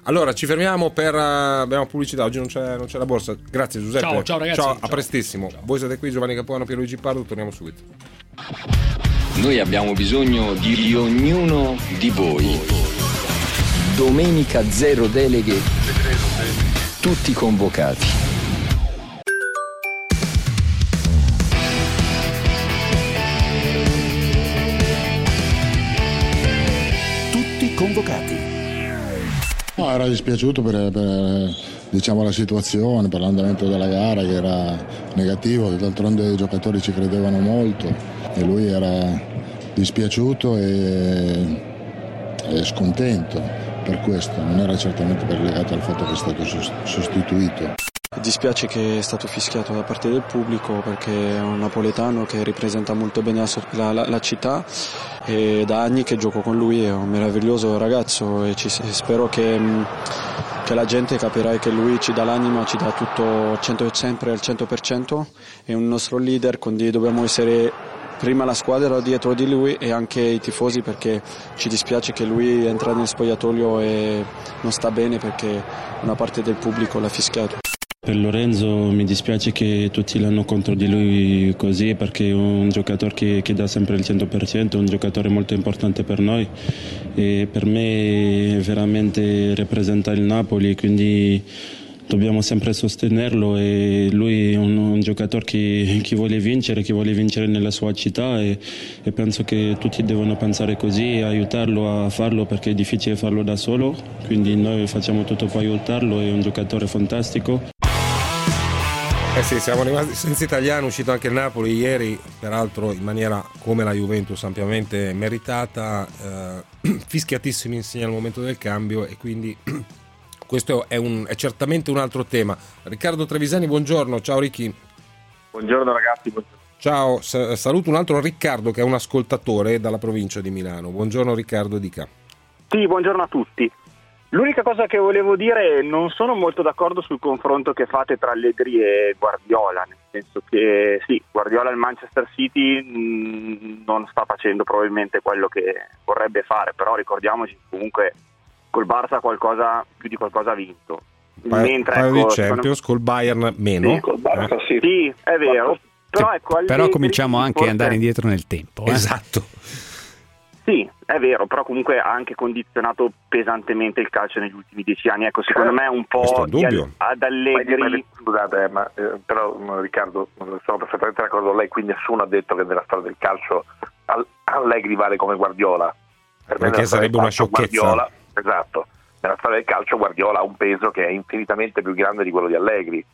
Allora, ci fermiamo per. eh, abbiamo pubblicità. Oggi non c'è, non c'è la borsa. Grazie, Giuseppe. Ciao, ciao, ragazzi. Ciao, a Ciao. prestissimo. Voi siete qui, Giovanni Capuano, Pierluigi Pardo. Torniamo subito. Noi abbiamo bisogno di ognuno di voi. Domenica zero deleghe, tutti convocati. Tutti convocati. No, era dispiaciuto per, per, diciamo, la situazione, per l'andamento della gara che era negativo, d'altronde i giocatori ci credevano molto e lui era dispiaciuto e, e scontento per questo, non era certamente legato al fatto che è stato sos- sostituito. Dispiace che è stato fischiato da parte del pubblico perché è un napoletano che ripresenta molto bene la, la- la- città. E da anni che gioco con lui, è un meraviglioso ragazzo e ci- spero che, mh, che la gente capirà che lui ci dà l'anima, ci dà tutto 100 sempre al 100%, è un nostro leader, quindi dobbiamo essere prima la squadra dietro di lui e anche i tifosi perché ci dispiace che lui entra nel spogliatoio e non sta bene perché una parte del pubblico l'ha fischiato. Per Lorenzo mi dispiace che tutti l'hanno contro di lui così perché è un giocatore che, che dà sempre il 100%, un giocatore molto importante per noi e per me veramente rappresenta il Napoli, quindi dobbiamo sempre sostenerlo e lui è un, un giocatore che, che, vuole vincere, che vuole vincere nella sua città e, e, penso che tutti devono pensare così e aiutarlo a farlo perché è difficile farlo da solo, quindi noi facciamo tutto per aiutarlo, è un giocatore fantastico. Eh sì, siamo rimasti senza italiano, uscito anche il Napoli ieri, peraltro in maniera come la Juventus ampiamente meritata, eh, fischiatissimi insieme al momento del cambio e quindi questo è, un, è, certamente un altro tema. Riccardo Trevisani, buongiorno, ciao Ricchi. Buongiorno ragazzi. Buongiorno. Ciao, saluto un altro Riccardo che è un ascoltatore dalla provincia di Milano. Buongiorno Riccardo Dica. Sì, buongiorno a tutti. L'unica cosa che volevo dire è non sono molto d'accordo sul confronto che fate tra Allegri e Guardiola, nel senso che sì, Guardiola il Manchester City mh, non sta facendo probabilmente quello che vorrebbe fare, però ricordiamoci comunque col Barça qualcosa, più di qualcosa ha vinto. Pa- Mentre paio ecco, di Champions, col Bayern meno. Sì, col Barça, eh. sì. sì è vero. Però, ecco, però cominciamo anche ad andare indietro nel tempo. Eh? Esatto. Sì, è vero, però comunque ha anche condizionato pesantemente il calcio negli ultimi dieci anni. Ecco, secondo me un po' al, ad Allegri. Scusate, ma eh, però Riccardo, sono perfettamente d'accordo con lei, qui nessuno ha detto che nella storia del calcio Allegri vale come Guardiola. Per Perché sarebbe una sciocchezza. Guardiola, esatto, nella storia del calcio Guardiola ha un peso che è infinitamente più grande di quello di Allegri.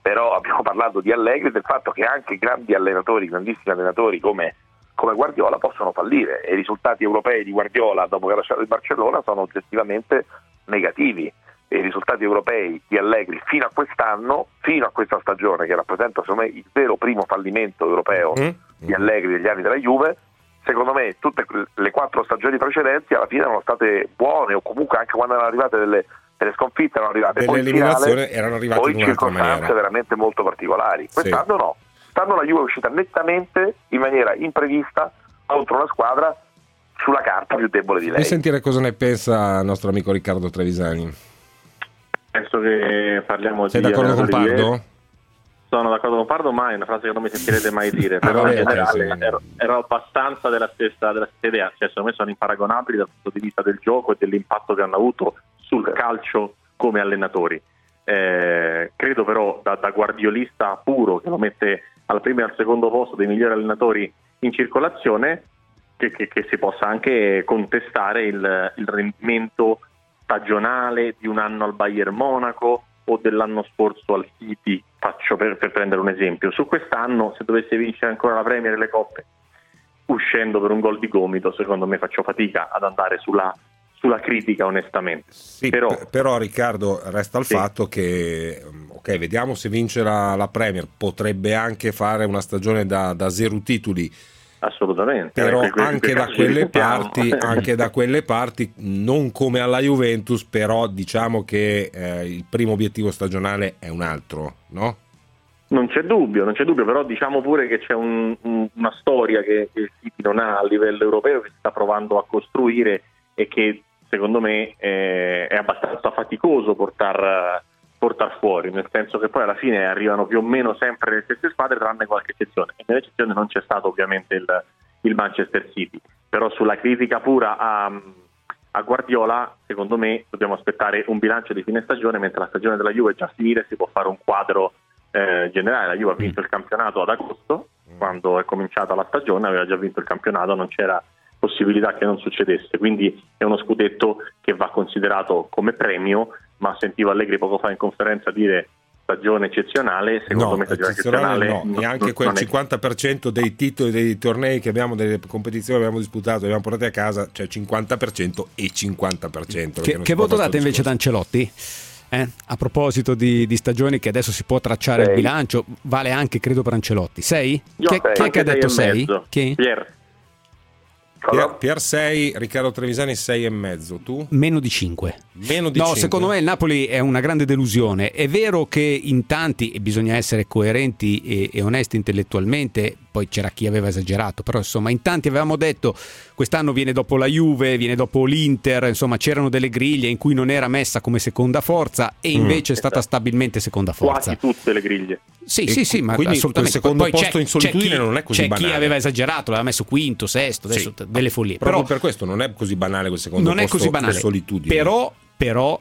Però abbiamo parlato di Allegri e del fatto che anche grandi allenatori, grandissimi allenatori come come Guardiola possono fallire e i risultati europei di Guardiola dopo che ha lasciato il Barcellona sono oggettivamente negativi e i risultati europei di Allegri fino a quest'anno, fino a questa stagione che rappresenta secondo me il vero primo fallimento europeo mm. di Allegri degli anni della Juve, secondo me tutte le quattro stagioni precedenti alla fine erano state buone o comunque anche quando erano arrivate delle, delle sconfitte erano arrivate delle poi eliminazioni erano arrivate poi in circostanze maniera. veramente molto particolari. Quest'anno sì. no Quest'anno la Juve è uscita nettamente, in maniera imprevista, contro una squadra sulla carta più debole di lei. E sentire cosa ne pensa il nostro amico Riccardo Trevisani. Penso che parliamo Sei di... Sei d'accordo con Pardo? Sono d'accordo con Pardo, ma è una frase che non mi sentirete mai dire, però ah, vabbè, in generale sì. ero, ero, abbastanza della stessa, della stessa idea, cioè secondo me sono imparagonabili dal punto di vista del gioco e dell'impatto che hanno avuto sul calcio come allenatori. Eh, credo però da, da guardiolista puro che lo mette al primo e al secondo posto dei migliori allenatori in circolazione, che, che, che si possa anche contestare il, il, rendimento stagionale di un anno al Bayern Monaco o dell'anno scorso al City, faccio per, per prendere un esempio. Su quest'anno, se dovesse vincere ancora la Premier e le coppe, uscendo per un gol di gomito, secondo me faccio fatica ad andare sulla sulla critica onestamente. Sì, però, però, Riccardo resta il sì. fatto che, ok, vediamo se vince la, la, Premier, potrebbe anche fare una stagione da, da zero titoli. Assolutamente. Però anche, da parti, anche, da quelle parti, non come alla Juventus, però diciamo che eh, il primo obiettivo stagionale è un altro, no? Non c'è dubbio, non c'è dubbio, però diciamo pure che c'è un, un, una storia che, che il City non ha a livello europeo che si sta provando a costruire e che secondo me eh, è abbastanza faticoso portare portar fuori, nel senso che poi alla fine arrivano più o meno sempre le stesse squadre, tranne qualche eccezione. E nell'eccezione non c'è stato ovviamente il, il Manchester City, però sulla critica pura a, a, Guardiola, secondo me dobbiamo aspettare un bilancio di fine stagione, mentre la stagione della Juve è già finita si può fare un quadro eh, generale. La Juve ha vinto il campionato ad agosto, quando è cominciata la stagione, aveva già vinto il campionato, non c'era possibilità che non succedesse. Quindi è uno scudetto che va considerato come premio, ma sentivo Allegri poco fa in conferenza dire stagione eccezionale, secondo no, me stagione eccezionale, eccezionale no, neanche quel 50% dei titoli dei tornei che abbiamo, delle competizioni che abbiamo disputato, che abbiamo portato a casa, cioè 50% e 50%. Che, che voto date invece ad Ancelotti? Eh? A proposito di, di, stagioni che adesso si può tracciare sei. il bilancio, vale anche credo per Ancelotti. Sei? Chi, chi è che ha detto sei? Chi? Pier. Pier, Pier 6, Riccardo Trevisani 6 e mezzo, tu? Meno di 5. Meno di no, 5. secondo me il Napoli è una grande delusione. È vero che in tanti, e bisogna essere coerenti e, e onesti intellettualmente, poi c'era chi aveva esagerato, però insomma in tanti avevamo detto quest'anno viene dopo la Juve, viene dopo l'Inter, insomma c'erano delle griglie in cui non era messa come seconda forza e mm. invece mm, è stata esatto. stabilmente seconda forza. Quasi tutte le griglie. Sì, e sì, sì, ma quindi assolutamente. il secondo poi posto in solitudine chi, non è così c'è banale. chi aveva esagerato, l'aveva messo quinto, sesto, adesso sì. delle follie. Proprio però per questo non è così banale quel secondo non posto è così banale, solitudine. Però, però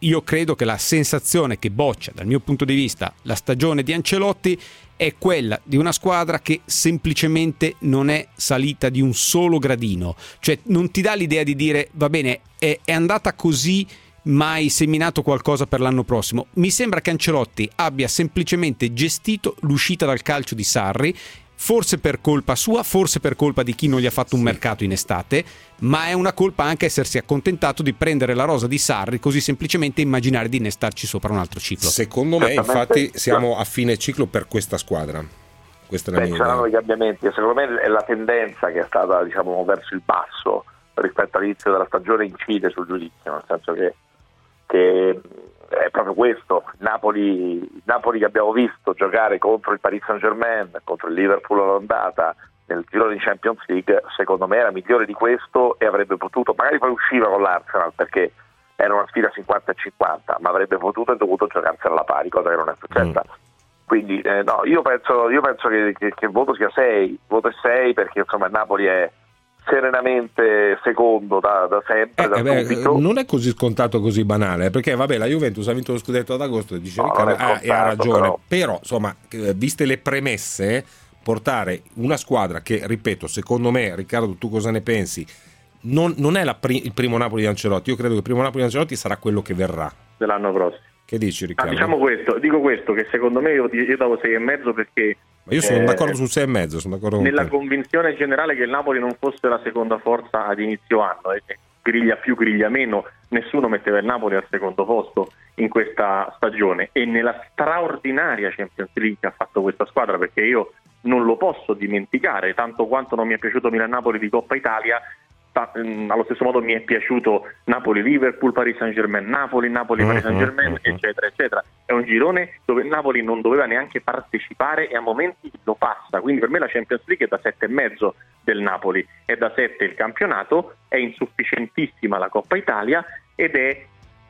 io credo che la sensazione che boccia, dal mio punto di vista, la stagione di Ancelotti è quella di una squadra che semplicemente non è salita di un solo gradino. Cioè non ti dà l'idea di dire va bene, è, è andata così mai seminato qualcosa per l'anno prossimo. Mi sembra che Ancelotti abbia semplicemente gestito l'uscita dal calcio di Sarri forse per colpa sua, forse per colpa di chi non gli ha fatto un mercato in estate, ma è una colpa anche essersi accontentato di prendere la rosa di Sarri così semplicemente immaginare di innestarci sopra un altro ciclo. Secondo me, infatti, siamo a fine ciclo per questa squadra. Questa è la Beh, mia saranno idea. i cambiamenti secondo me è la tendenza che è stata diciamo, verso il basso rispetto all'inizio della stagione incide sul giudizio, nel senso che, che è proprio questo, Napoli, Napoli che abbiamo visto giocare contro il Paris Saint Germain, contro il Liverpool all'andata nel girone di Champions League, secondo me era migliore di questo e avrebbe potuto, magari poi usciva con l'Arsenal perché era una sfida 50 e 50, ma avrebbe potuto e dovuto giocarsela alla pari, cosa che non è successa. Quindi eh, no, io penso, io penso che, che- che il voto sia 6, voto è 6 perché insomma Napoli è serenamente secondo da, da sempre, da Eh, beh, non è così scontato, così banale, eh, perché vabbè, la Juventus ha vinto lo scudetto ad agosto e dice No, Riccardo, non è ah, e ha scontato, ragione, però. però. insomma, eh, viste le premesse, portare una squadra che, ripeto, secondo me, Riccardo, tu cosa ne pensi? Non, non è la pri- il primo Napoli di Ancelotti, io credo che il primo Napoli di Ancelotti sarà quello che verrà. dell'anno prossimo. Che dici Ah, Riccardo? diciamo questo, dico questo, che secondo me io, io davo 6,5 perché Ma io sono eh, d'accordo sul 6 e mezzo, sono d'accordo con nella te. convinzione generale che il Napoli non fosse la seconda forza ad inizio anno e che griglia più, griglia meno, nessuno metteva il Napoli al secondo posto in questa stagione e nella straordinaria Champions League che ha fatto questa squadra perché io non lo posso dimenticare, tanto quanto non mi è piaciuto Milan-Napoli di Coppa Italia, ta- allo stesso modo mi è piaciuto Napoli-Liverpool, Paris Saint-Germain, Napoli, Napoli-Paris Mhm, Saint-Germain, eccetera, eccetera. È un girone dove il Napoli non doveva neanche partecipare e a momenti lo passa, quindi per me la Champions League è da sette e mezzo del Napoli, è da 7 il campionato, è insufficientissima la Coppa Italia ed è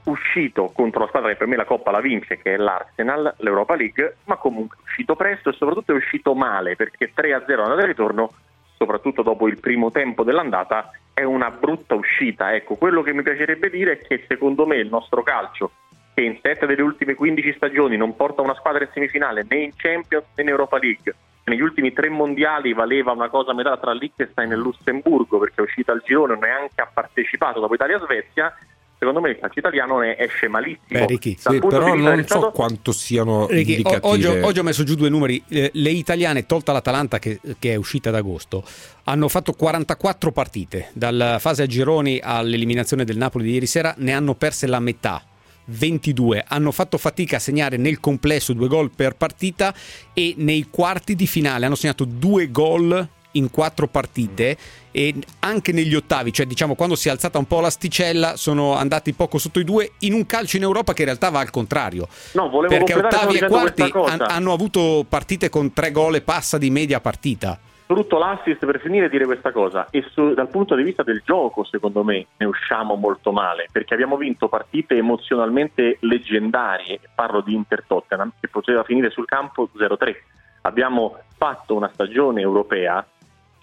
uscito contro la squadra che per me la Coppa la vince, che è l'Arsenal, l'Europa League, ma comunque è uscito presto e soprattutto è uscito male perché 3-0 andata e ritorno, soprattutto dopo il primo tempo dell'andata, è una brutta uscita. Ecco, quello che mi piacerebbe dire è che secondo me il nostro calcio, che in 7 delle ultime 15 stagioni non porta una squadra in semifinale né in Champions né in Europa League, negli ultimi tre mondiali valeva una cosa a metà tra Liechtenstein e Lussemburgo perché è uscita al girone, neanche ha partecipato dopo Italia-Svezia. Secondo me il calcio italiano ne esce malissimo. Beh, Ricky, Sì, però non del so stato- quanto siano Ricky, indicative. oggi, ho- oggi ho messo giù due numeri. Eh, Le italiane, tolta l'Atalanta che, che è uscita ad agosto, hanno fatto 44 partite. Dalla fase a gironi all'eliminazione del Napoli di ieri sera ne hanno perse la metà. 22 hanno fatto fatica a segnare nel complesso due gol per partita e nei quarti di finale hanno segnato due gol in quattro partite e anche negli ottavi, cioè diciamo quando si è alzata un po' l'asticella, sono andati poco sotto i due in un calcio in Europa che in realtà va al contrario. No, volevo Perché ottavi e quarti han- hanno avuto partite con tre gol e passa di media partita. Sfrutto l'assist per finire e dire questa cosa e su- dal punto di vista del gioco secondo me ne usciamo molto male perché abbiamo vinto partite emozionalmente leggendarie, parlo di Inter-Tottenham che poteva finire sul campo 0-3 abbiamo fatto una stagione europea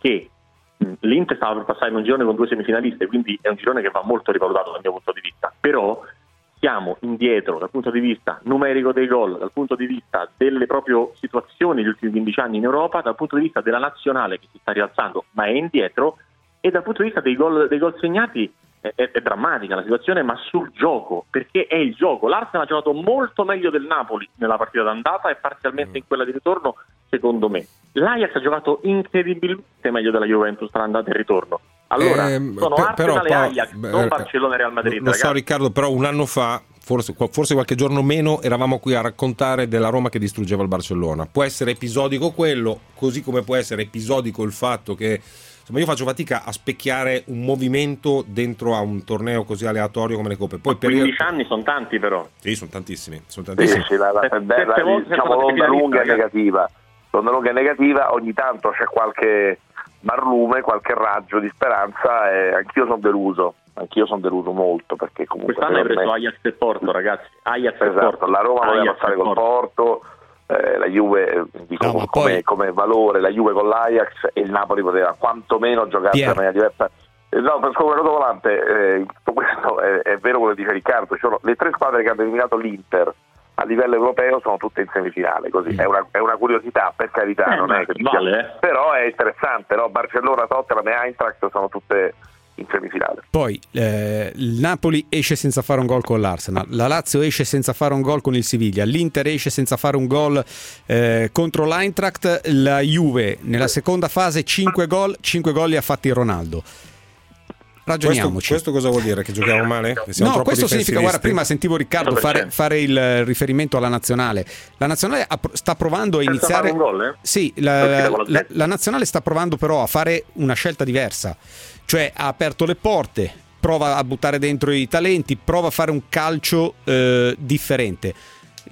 che l'Inter stava per passare in un girone con due semifinaliste quindi è un girone che va molto rivalutato dal mio punto di vista. Però siamo indietro dal punto di vista numerico dei gol, dal punto di vista delle proprie situazioni negli ultimi 15 anni in Europa, dal punto di vista della nazionale che si sta rialzando ma è indietro e dal punto di vista dei gol, dei gol segnati è, è- drammatica la situazione ma sul gioco perché è il gioco. L'Arsenal ha giocato molto meglio del Napoli nella partita d'andata e parzialmente in quella di ritorno secondo me. L'Ajax ha giocato incredibilmente meglio della Juventus tra andata e ritorno. Allora, Ehm, sono per- però, Arsenal e Ajax, beh, non eh, Barcellona e Real Madrid. Lo so ragazzi. Riccardo, però un anno fa, forse, forse qualche giorno meno, eravamo qui a raccontare della Roma che distruggeva il Barcellona. Può essere episodico quello, così come può essere episodico il fatto che insomma, io faccio fatica a specchiare un movimento dentro a un torneo così aleatorio come le coppe. Poi per 15 anni sono tanti però. Sì, sono tantissimi, sono Sì, tantissimi. sì, la, la, Sette- bella, diciamo, l'onda lunga è negativa. L'onda lunga è negativa, ogni tanto c'è qualche barlume, qualche raggio di speranza e anch'io sono deluso. Anch'io sono deluso molto perché comunque Quest'anno hai preso me- Ajax e Porto, ragazzi. Ajax e Esatto, Porto. la Roma voleva Ajax passare e col Porto, eh, la Juve eh, dico, No, come, poi- come valore, la Juve con l'Ajax e il Napoli poteva quantomeno giocare in maniera diversa Eh, No, per come volante, eh, questo è, è vero quello che dice Riccardo, ci sono- le tre squadre che hanno eliminato l'Inter a livello europeo sono tutte in semifinale, così è, una, è una curiosità, per carità, Eh, non è che vale, eh. però è interessante, no? Barcellona, Tottenham e Eintracht sono tutte in semifinale. Poi eh, il Napoli esce senza fare un gol con l'Arsenal, la Lazio esce senza fare un gol con il Siviglia, l'Inter esce senza fare un gol eh, contro l'Eintracht, la Juve nella seconda fase 5 gol, 5 gol li ha fatti Ronaldo. Questo, Ragioniamoci. questo cosa vuol dire? Che giochiamo male? Che siamo No, questo significa, guarda, prima sentivo Riccardo fare, fare il riferimento alla nazionale. La nazionale sta provando a iniziare... gol, eh? Sì, la, la- la nazionale sta provando però a fare una scelta diversa, cioè ha aperto le porte, prova a buttare dentro i talenti, prova a fare un calcio eh, differente.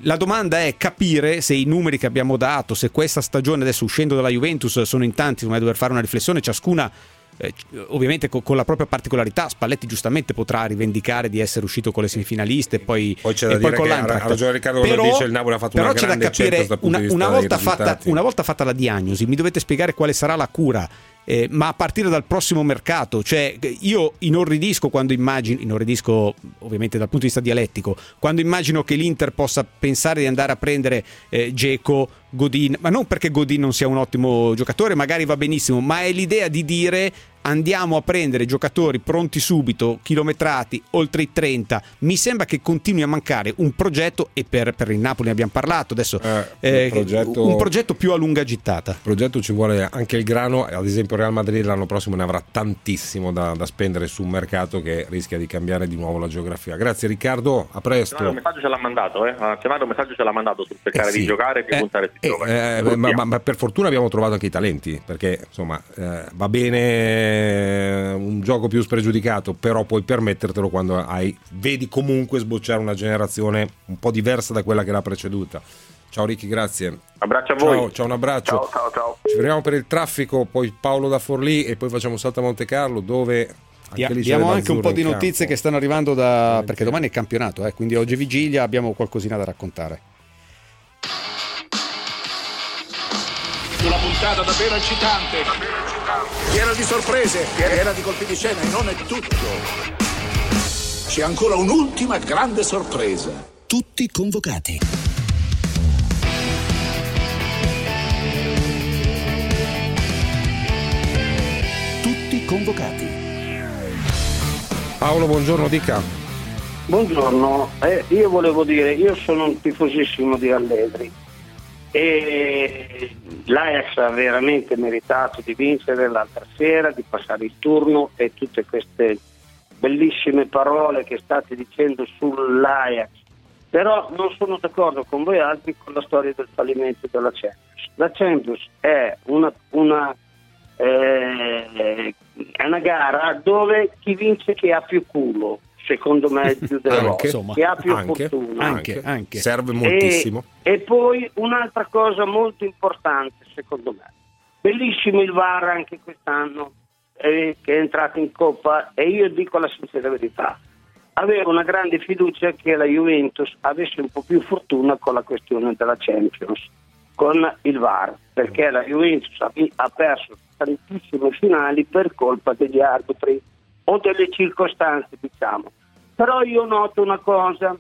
La domanda è capire se i numeri che abbiamo dato, se questa stagione adesso uscendo dalla Juventus sono in tanti, come dover fare una riflessione ciascuna eh, ovviamente co- con la propria particolarità. Spalletti giustamente potrà rivendicare di essere uscito con le semifinaliste, poi, Poi c'è da e poi dire con che ha- ragione Riccardo quando dice il Napoli ha fatto però una c'è da capire una, una volta fatta, una volta fatta la diagnosi, mi dovete spiegare quale sarà la cura. Eh, ma a partire dal prossimo mercato, cioè io inorridisco quando immagino, inorridisco ovviamente dal punto di vista dialettico, quando immagino che l'Inter possa pensare di andare a prendere eh, Geco, Godin, ma non perché Godin non sia un ottimo giocatore, magari va benissimo, ma è l'idea di dire andiamo a prendere giocatori pronti subito, chilometrati, oltre i 30. Mi sembra che continui a mancare un progetto, e per, per il Napoli ne abbiamo parlato adesso, eh, un progetto- un progetto più a lunga gittata. Il progetto ci vuole anche il grano, ad esempio Real Madrid l'anno prossimo ne avrà tantissimo da, da spendere su un mercato che rischia di cambiare di nuovo la geografia. Grazie Riccardo, a presto. Un messaggio ce l'ha mandato, eh. Chiamato un messaggio ce l'ha mandato sul cercare Eh sì. di giocare e di Eh, puntare. Eh, ma, ma- ma per fortuna abbiamo trovato anche i talenti, perché insomma eh, va bene eh, un gioco più spregiudicato, però puoi permettertelo quando hai, vedi comunque sbocciare una generazione un po' diversa da quella che l'ha preceduta. Ciao Ricky, grazie. Abbraccio a Ciao, voi. ciao, un abbraccio. Ciao, ciao, ciao. Ci fermiamo per il traffico, poi Paolo da Forlì e poi facciamo salto a Monte Carlo dove anche Diamo anche un po' di in campo. notizie che stanno arrivando da. perché domani è campionato, eh, quindi oggi è vigilia, abbiamo qualcosina da raccontare. Puntata davvero eccitante. Piena di sorprese, piena di colpi di scena e non è tutto. C'è ancora un'ultima grande sorpresa. Tutti convocati. Tutti convocati. Paolo, buongiorno, dica. Buongiorno, Eh, io volevo dire, io sono un tifosissimo di Allegri e l'Ajax ha veramente meritato di vincere l'altra sera, di passare il turno e tutte queste bellissime parole che state dicendo sull'Ajax. Però non sono d'accordo con voi altri con la storia del fallimento della Champions. La Champions è una, una, eh, è una gara dove chi vince chi ha più culo, secondo me più delle Anche, volte, insomma, ha più anche, fortuna. anche, anche. Serve moltissimo. E, e poi un'altra cosa molto importante, secondo me. Bellissimo il VAR anche quest'anno, eh, che è entrato in Coppa, e io dico la sincera verità. Avevo una grande fiducia che la Juventus avesse un po' più fortuna con la questione della Champions, con il VAR, perché la Juventus ha perso tantissime finali per colpa degli arbitri o delle circostanze, diciamo. Però io noto una cosa,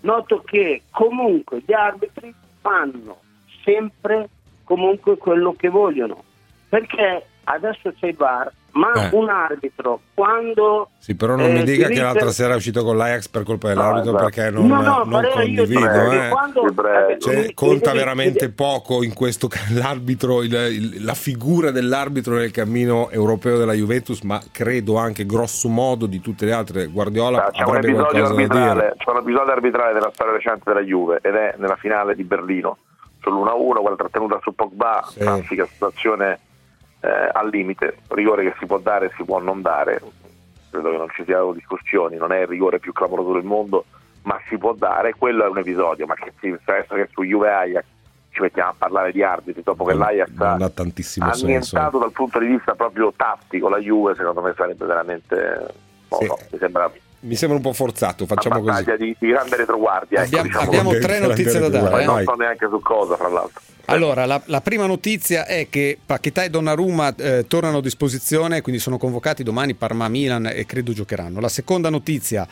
noto che comunque gli arbitri fanno sempre comunque quello che vogliono, perché adesso c'è il VAR, ma Eh. un arbitro quando... Sì, però non eh, mi dica che l'altra riter- sera è uscito con l'Ajax per colpa dell'arbitro No, perché non, no, no, non condivido. prego, eh. quando- Cioè, mi- conta mi- veramente poco in questo l'arbitro, il- il- la figura dell'arbitro nel cammino europeo della Juventus, ma credo anche grosso modo di tutte le altre. Guardiola C'è un, episodio arbitrale, dire. c'è un episodio arbitrale della storia recente della Juve ed è nella finale di Berlino sull'1-1, quella trattenuta su Pogba, classica situazione eh, al limite, rigore che si può dare e si può non dare, credo che non ci siano discussioni, non è il rigore più clamoroso del mondo, ma si può dare, quello è un episodio, ma che si adesso che su Juve Ajax ci mettiamo a parlare di arbitri dopo che l'Ajax ha ha senso. annientato dal punto di vista proprio tattico la Juve secondo me sarebbe veramente lo so, mi sembra Mi sembra un po' forzato, facciamo una così. battaglia di, di grande retroguardia. ecco, Abbiamo- diciamo abbiamo così. tre notizie da dare, eh. Non so neanche su cosa, fra l'altro. Allora, la, la prima notizia è che Paquetà e Donnarumma eh, tornano a disposizione, quindi sono convocati domani Parma Milan e credo giocheranno. La seconda notizia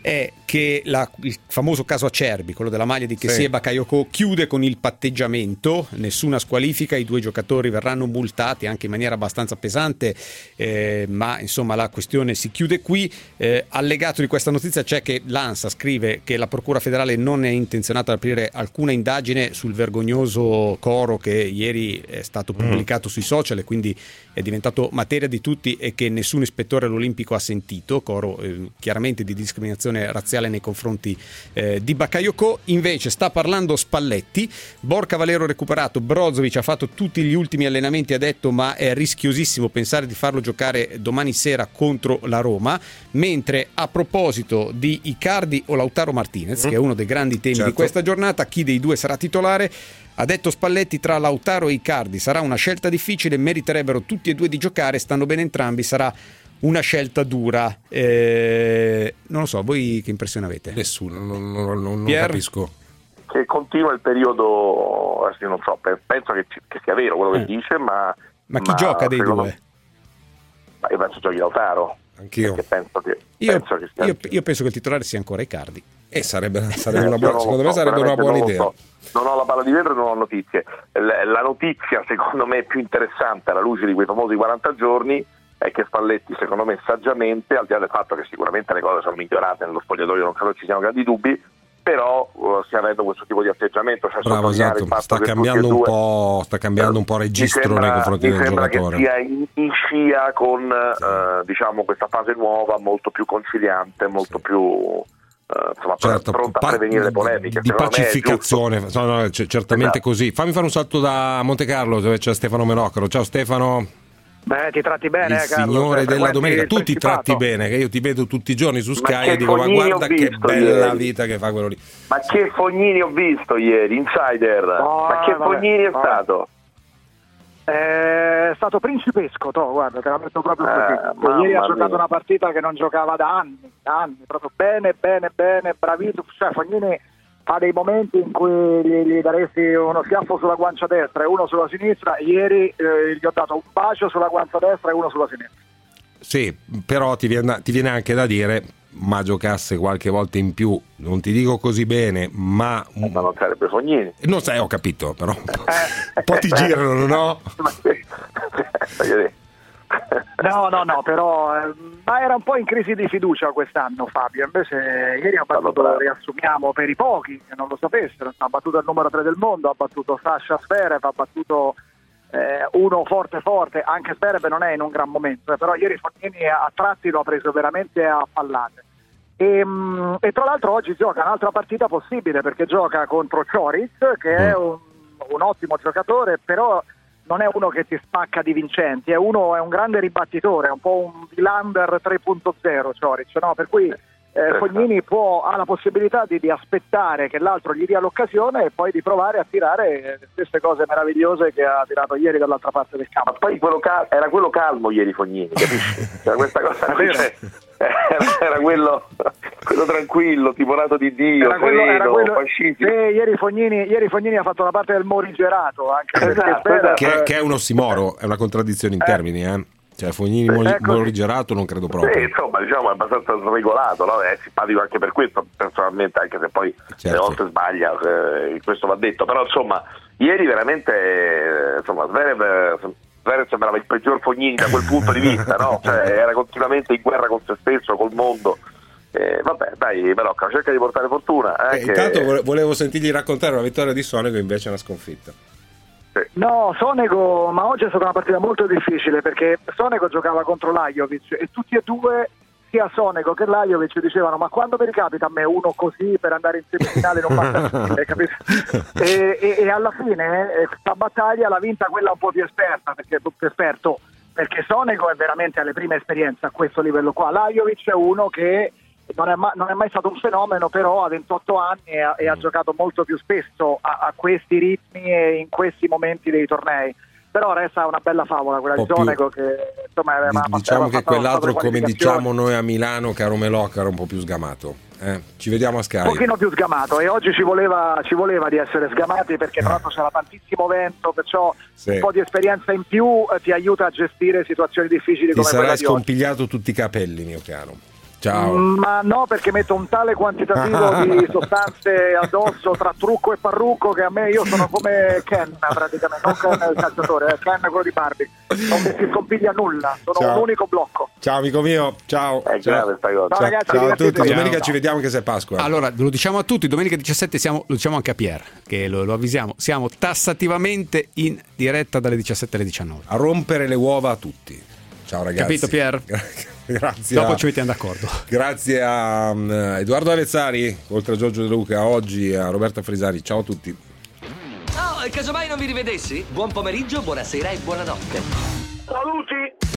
è che la- il famoso caso Acerbi, quello della maglia di Chessie Sì. Bakayoko, chiude con il patteggiamento, nessuna squalifica, i due giocatori verranno multati anche in maniera abbastanza pesante, eh, ma insomma la questione si chiude qui. Eh, allegato di questa notizia c'è che l'ANSA scrive che la Procura federale non è intenzionata ad aprire alcuna indagine sul vergognoso coro che ieri è stato pubblicato sui social e quindi è diventato materia di tutti e che nessun ispettore all'Olimpico ha sentito, coro eh, chiaramente di discriminazione razziale nei confronti eh, di Bakayoko. Invece sta parlando Spalletti, Borca Valero recuperato, Brozovic ha fatto tutti gli ultimi allenamenti, ha detto ma è rischiosissimo pensare di farlo giocare domani sera contro la Roma, mentre a proposito di Icardi o Lautaro Martinez, che è uno dei grandi temi di Certo. questa giornata, chi dei due sarà titolare? Ha detto Spalletti tra Lautaro e Icardi sarà una scelta difficile, meriterebbero tutti e due di giocare, stanno bene entrambi, sarà una scelta dura. Eh, non lo so, voi che impressione avete? Nessuno, non, non- non- capisco. Che continua il periodo, adesso io non so, pe- penso che, che sia vero quello che Eh. dice, ma... Ma chi gioca dei due? Ma io penso giochi Lautaro. Anch'io. Penso che, Io, penso che io- io penso che il titolare sia ancora Icardi. E sarebbe, sarebbe Eh, una io buona, secondo me sarebbe una buona non idea. so. Non ho la palla di vetro e non ho notizie. La notizia, secondo me, più interessante alla luce di quei famosi 40 giorni è che Spalletti, secondo me, saggiamente, al di là del fatto che sicuramente le cose sono migliorate nello spogliatoio, non credo ci siano grandi dubbi, però uh, stia avendo questo tipo di atteggiamento. Cioè Bravo, esatto. Sta cambiando un due- po', sta cambiando un po' mi registro sembra- nei confronti mi del sembra giocatore. che sia in, in scia con eh, diciamo, questa fase nuova molto più conciliante, molto più eh, insomma, Certo, pronta pa- a prevenire le polemiche. di pacificazione, no, no, c- certamente Esatto. così. Fammi fare un salto da Monte Carlo dove c'è Stefano Menocaro. Ciao Stefano, Beh, ti tratti bene, il eh, Carlo, signore cioè, della domenica. Tu ti tratti bene, che io ti vedo tutti i giorni su Sky e dico ma guarda che bella ieri." vita che fa quello lì. Ma che Fognini ho visto ieri, Insider? No, Ma che vabbè, Fognini è vabbè. stato? È stato principesco, to, guarda, te la metto proprio Eh, così. Ieri ha mia. giocato una partita che non giocava da anni, da anni, proprio bene, bene, bene, bravito. Cioè, Fognini ha dei momenti in cui gli, gli daresti uno schiaffo sulla guancia destra e uno sulla sinistra. Ieri eh, gli ho dato un bacio sulla guancia destra e uno sulla sinistra. Sì, però ti viene, ti viene anche da dire ma giocasse qualche volta in più, non ti dico così bene, ma... Ma non sarebbe Fognini. Non sai, ho capito, però un po', Eh. un po' ti girano, no? No, no, no, però eh, ma era un po' in crisi di fiducia quest'anno Fabio, invece ieri ha battuto, riassumiamo per i pochi che non lo sapessero, ha battuto il numero 3 del mondo, ha battuto Sasha Sverev, ha battuto eh, uno forte forte, anche Sverev non è in un gran momento, eh, però ieri Fognini a tratti lo ha preso veramente a pallate. E, mm, e tra l'altro oggi gioca un'altra partita possibile perché gioca contro Choric che è un, un ottimo giocatore, però non è uno che ti spacca di vincenti, è uno è un grande ribattitore, è un po' un Vilander 3.0 Choric, no? Per cui eh, Fognini può, ha la possibilità di, di aspettare che l'altro gli dia l'occasione e poi di provare a tirare le stesse cose meravigliose che ha tirato ieri dall'altra parte del campo. Ma poi quello cal- era quello calmo ieri Fognini, capisci? C'era questa cosa qui, cioè, era, era quello, quello tranquillo, timorato di Dio, Era quello, era sereno, quello- pacifico. Sì, ieri, Fognini, ieri Fognini ha fatto la parte del morigerato anche perché Esatto, Sverev- Che, che è un ossimoro, è una contraddizione in termini, eh? Cioè, Fognini Sì, mol- ecco. morigerato non credo Sì, proprio. insomma, diciamo è abbastanza sregolato, no? è simpatico anche per questo, personalmente, anche se poi Certo. le volte sbaglia, eh, questo va detto, però insomma, ieri veramente, eh, insomma, Zverev, eh, Zverev sembrava il peggior Fognini da quel punto di vista, no? Cioè, era continuamente in guerra con se stesso, col mondo. Eh, vabbè, dai, Barocca, cerca di portare fortuna. eh, Eh, che- intanto vole- volevo sentirgli raccontare una vittoria di Sonego invece una sconfitta. No, Sonego, ma oggi è stata una partita molto difficile perché Sonego giocava contro Lajovic e tutti e due, sia Sonego che Lajovic, dicevano ma quando mi ricapita a me uno così per andare in semifinale non basta e, e- e alla fine eh, questa battaglia l'ha vinta quella un po' più esperta, perché, più esperto, perché Sonego è veramente alle prime esperienze a questo livello qua, Lajovic è uno che non è, ma- non è mai stato un fenomeno, però ha 28 anni e ha, e ha giocato molto più spesso a, a questi ritmi e in questi momenti dei tornei. Però resta una bella favola quella di Sonego che insomma era, ma- Diciamo aveva che quell'altro, come diciamo noi a Milano, caro Melocca, era un po' più sgamato. Eh, Ci vediamo a Sky. un pochino più sgamato e oggi ci voleva, ci voleva di essere sgamati perché tra l'altro c'era tantissimo vento perciò Sì. un po' di esperienza in più eh, ti aiuta a gestire situazioni difficili Ti come quella sarai di oggi scompigliato tutti i capelli, mio caro. Ciao. Ma no perché metto un tale quantitativo di sostanze addosso tra trucco e parrucco che a me io sono come Ken praticamente non Ken il calciatore eh, Ken quello di Barbie non mi si scompiglia nulla sono Ciao. un unico blocco Ciao amico mio, ciao. grave ciao. sta cosa. Ciao, Ciao, ragazzi, ciao a tutti, domenica Ciao. ci vediamo che sei Pasqua. Allora, lo diciamo a tutti, domenica 17 siamo, lo diciamo anche a Pier, che lo, lo avvisiamo, siamo tassativamente in diretta dalle 17 alle 19. A rompere le uova a tutti. Ciao ragazzi. Capito Pier? Grazie. Dopo a- ci mettiamo d'accordo. Grazie a um, Edoardo Avezzari, oltre a Giorgio De Luca, oggi a Roberta Frisari. Ciao a tutti. Oh, e casomai non vi rivedessi? Buon pomeriggio, buonasera e buonanotte. Saluti!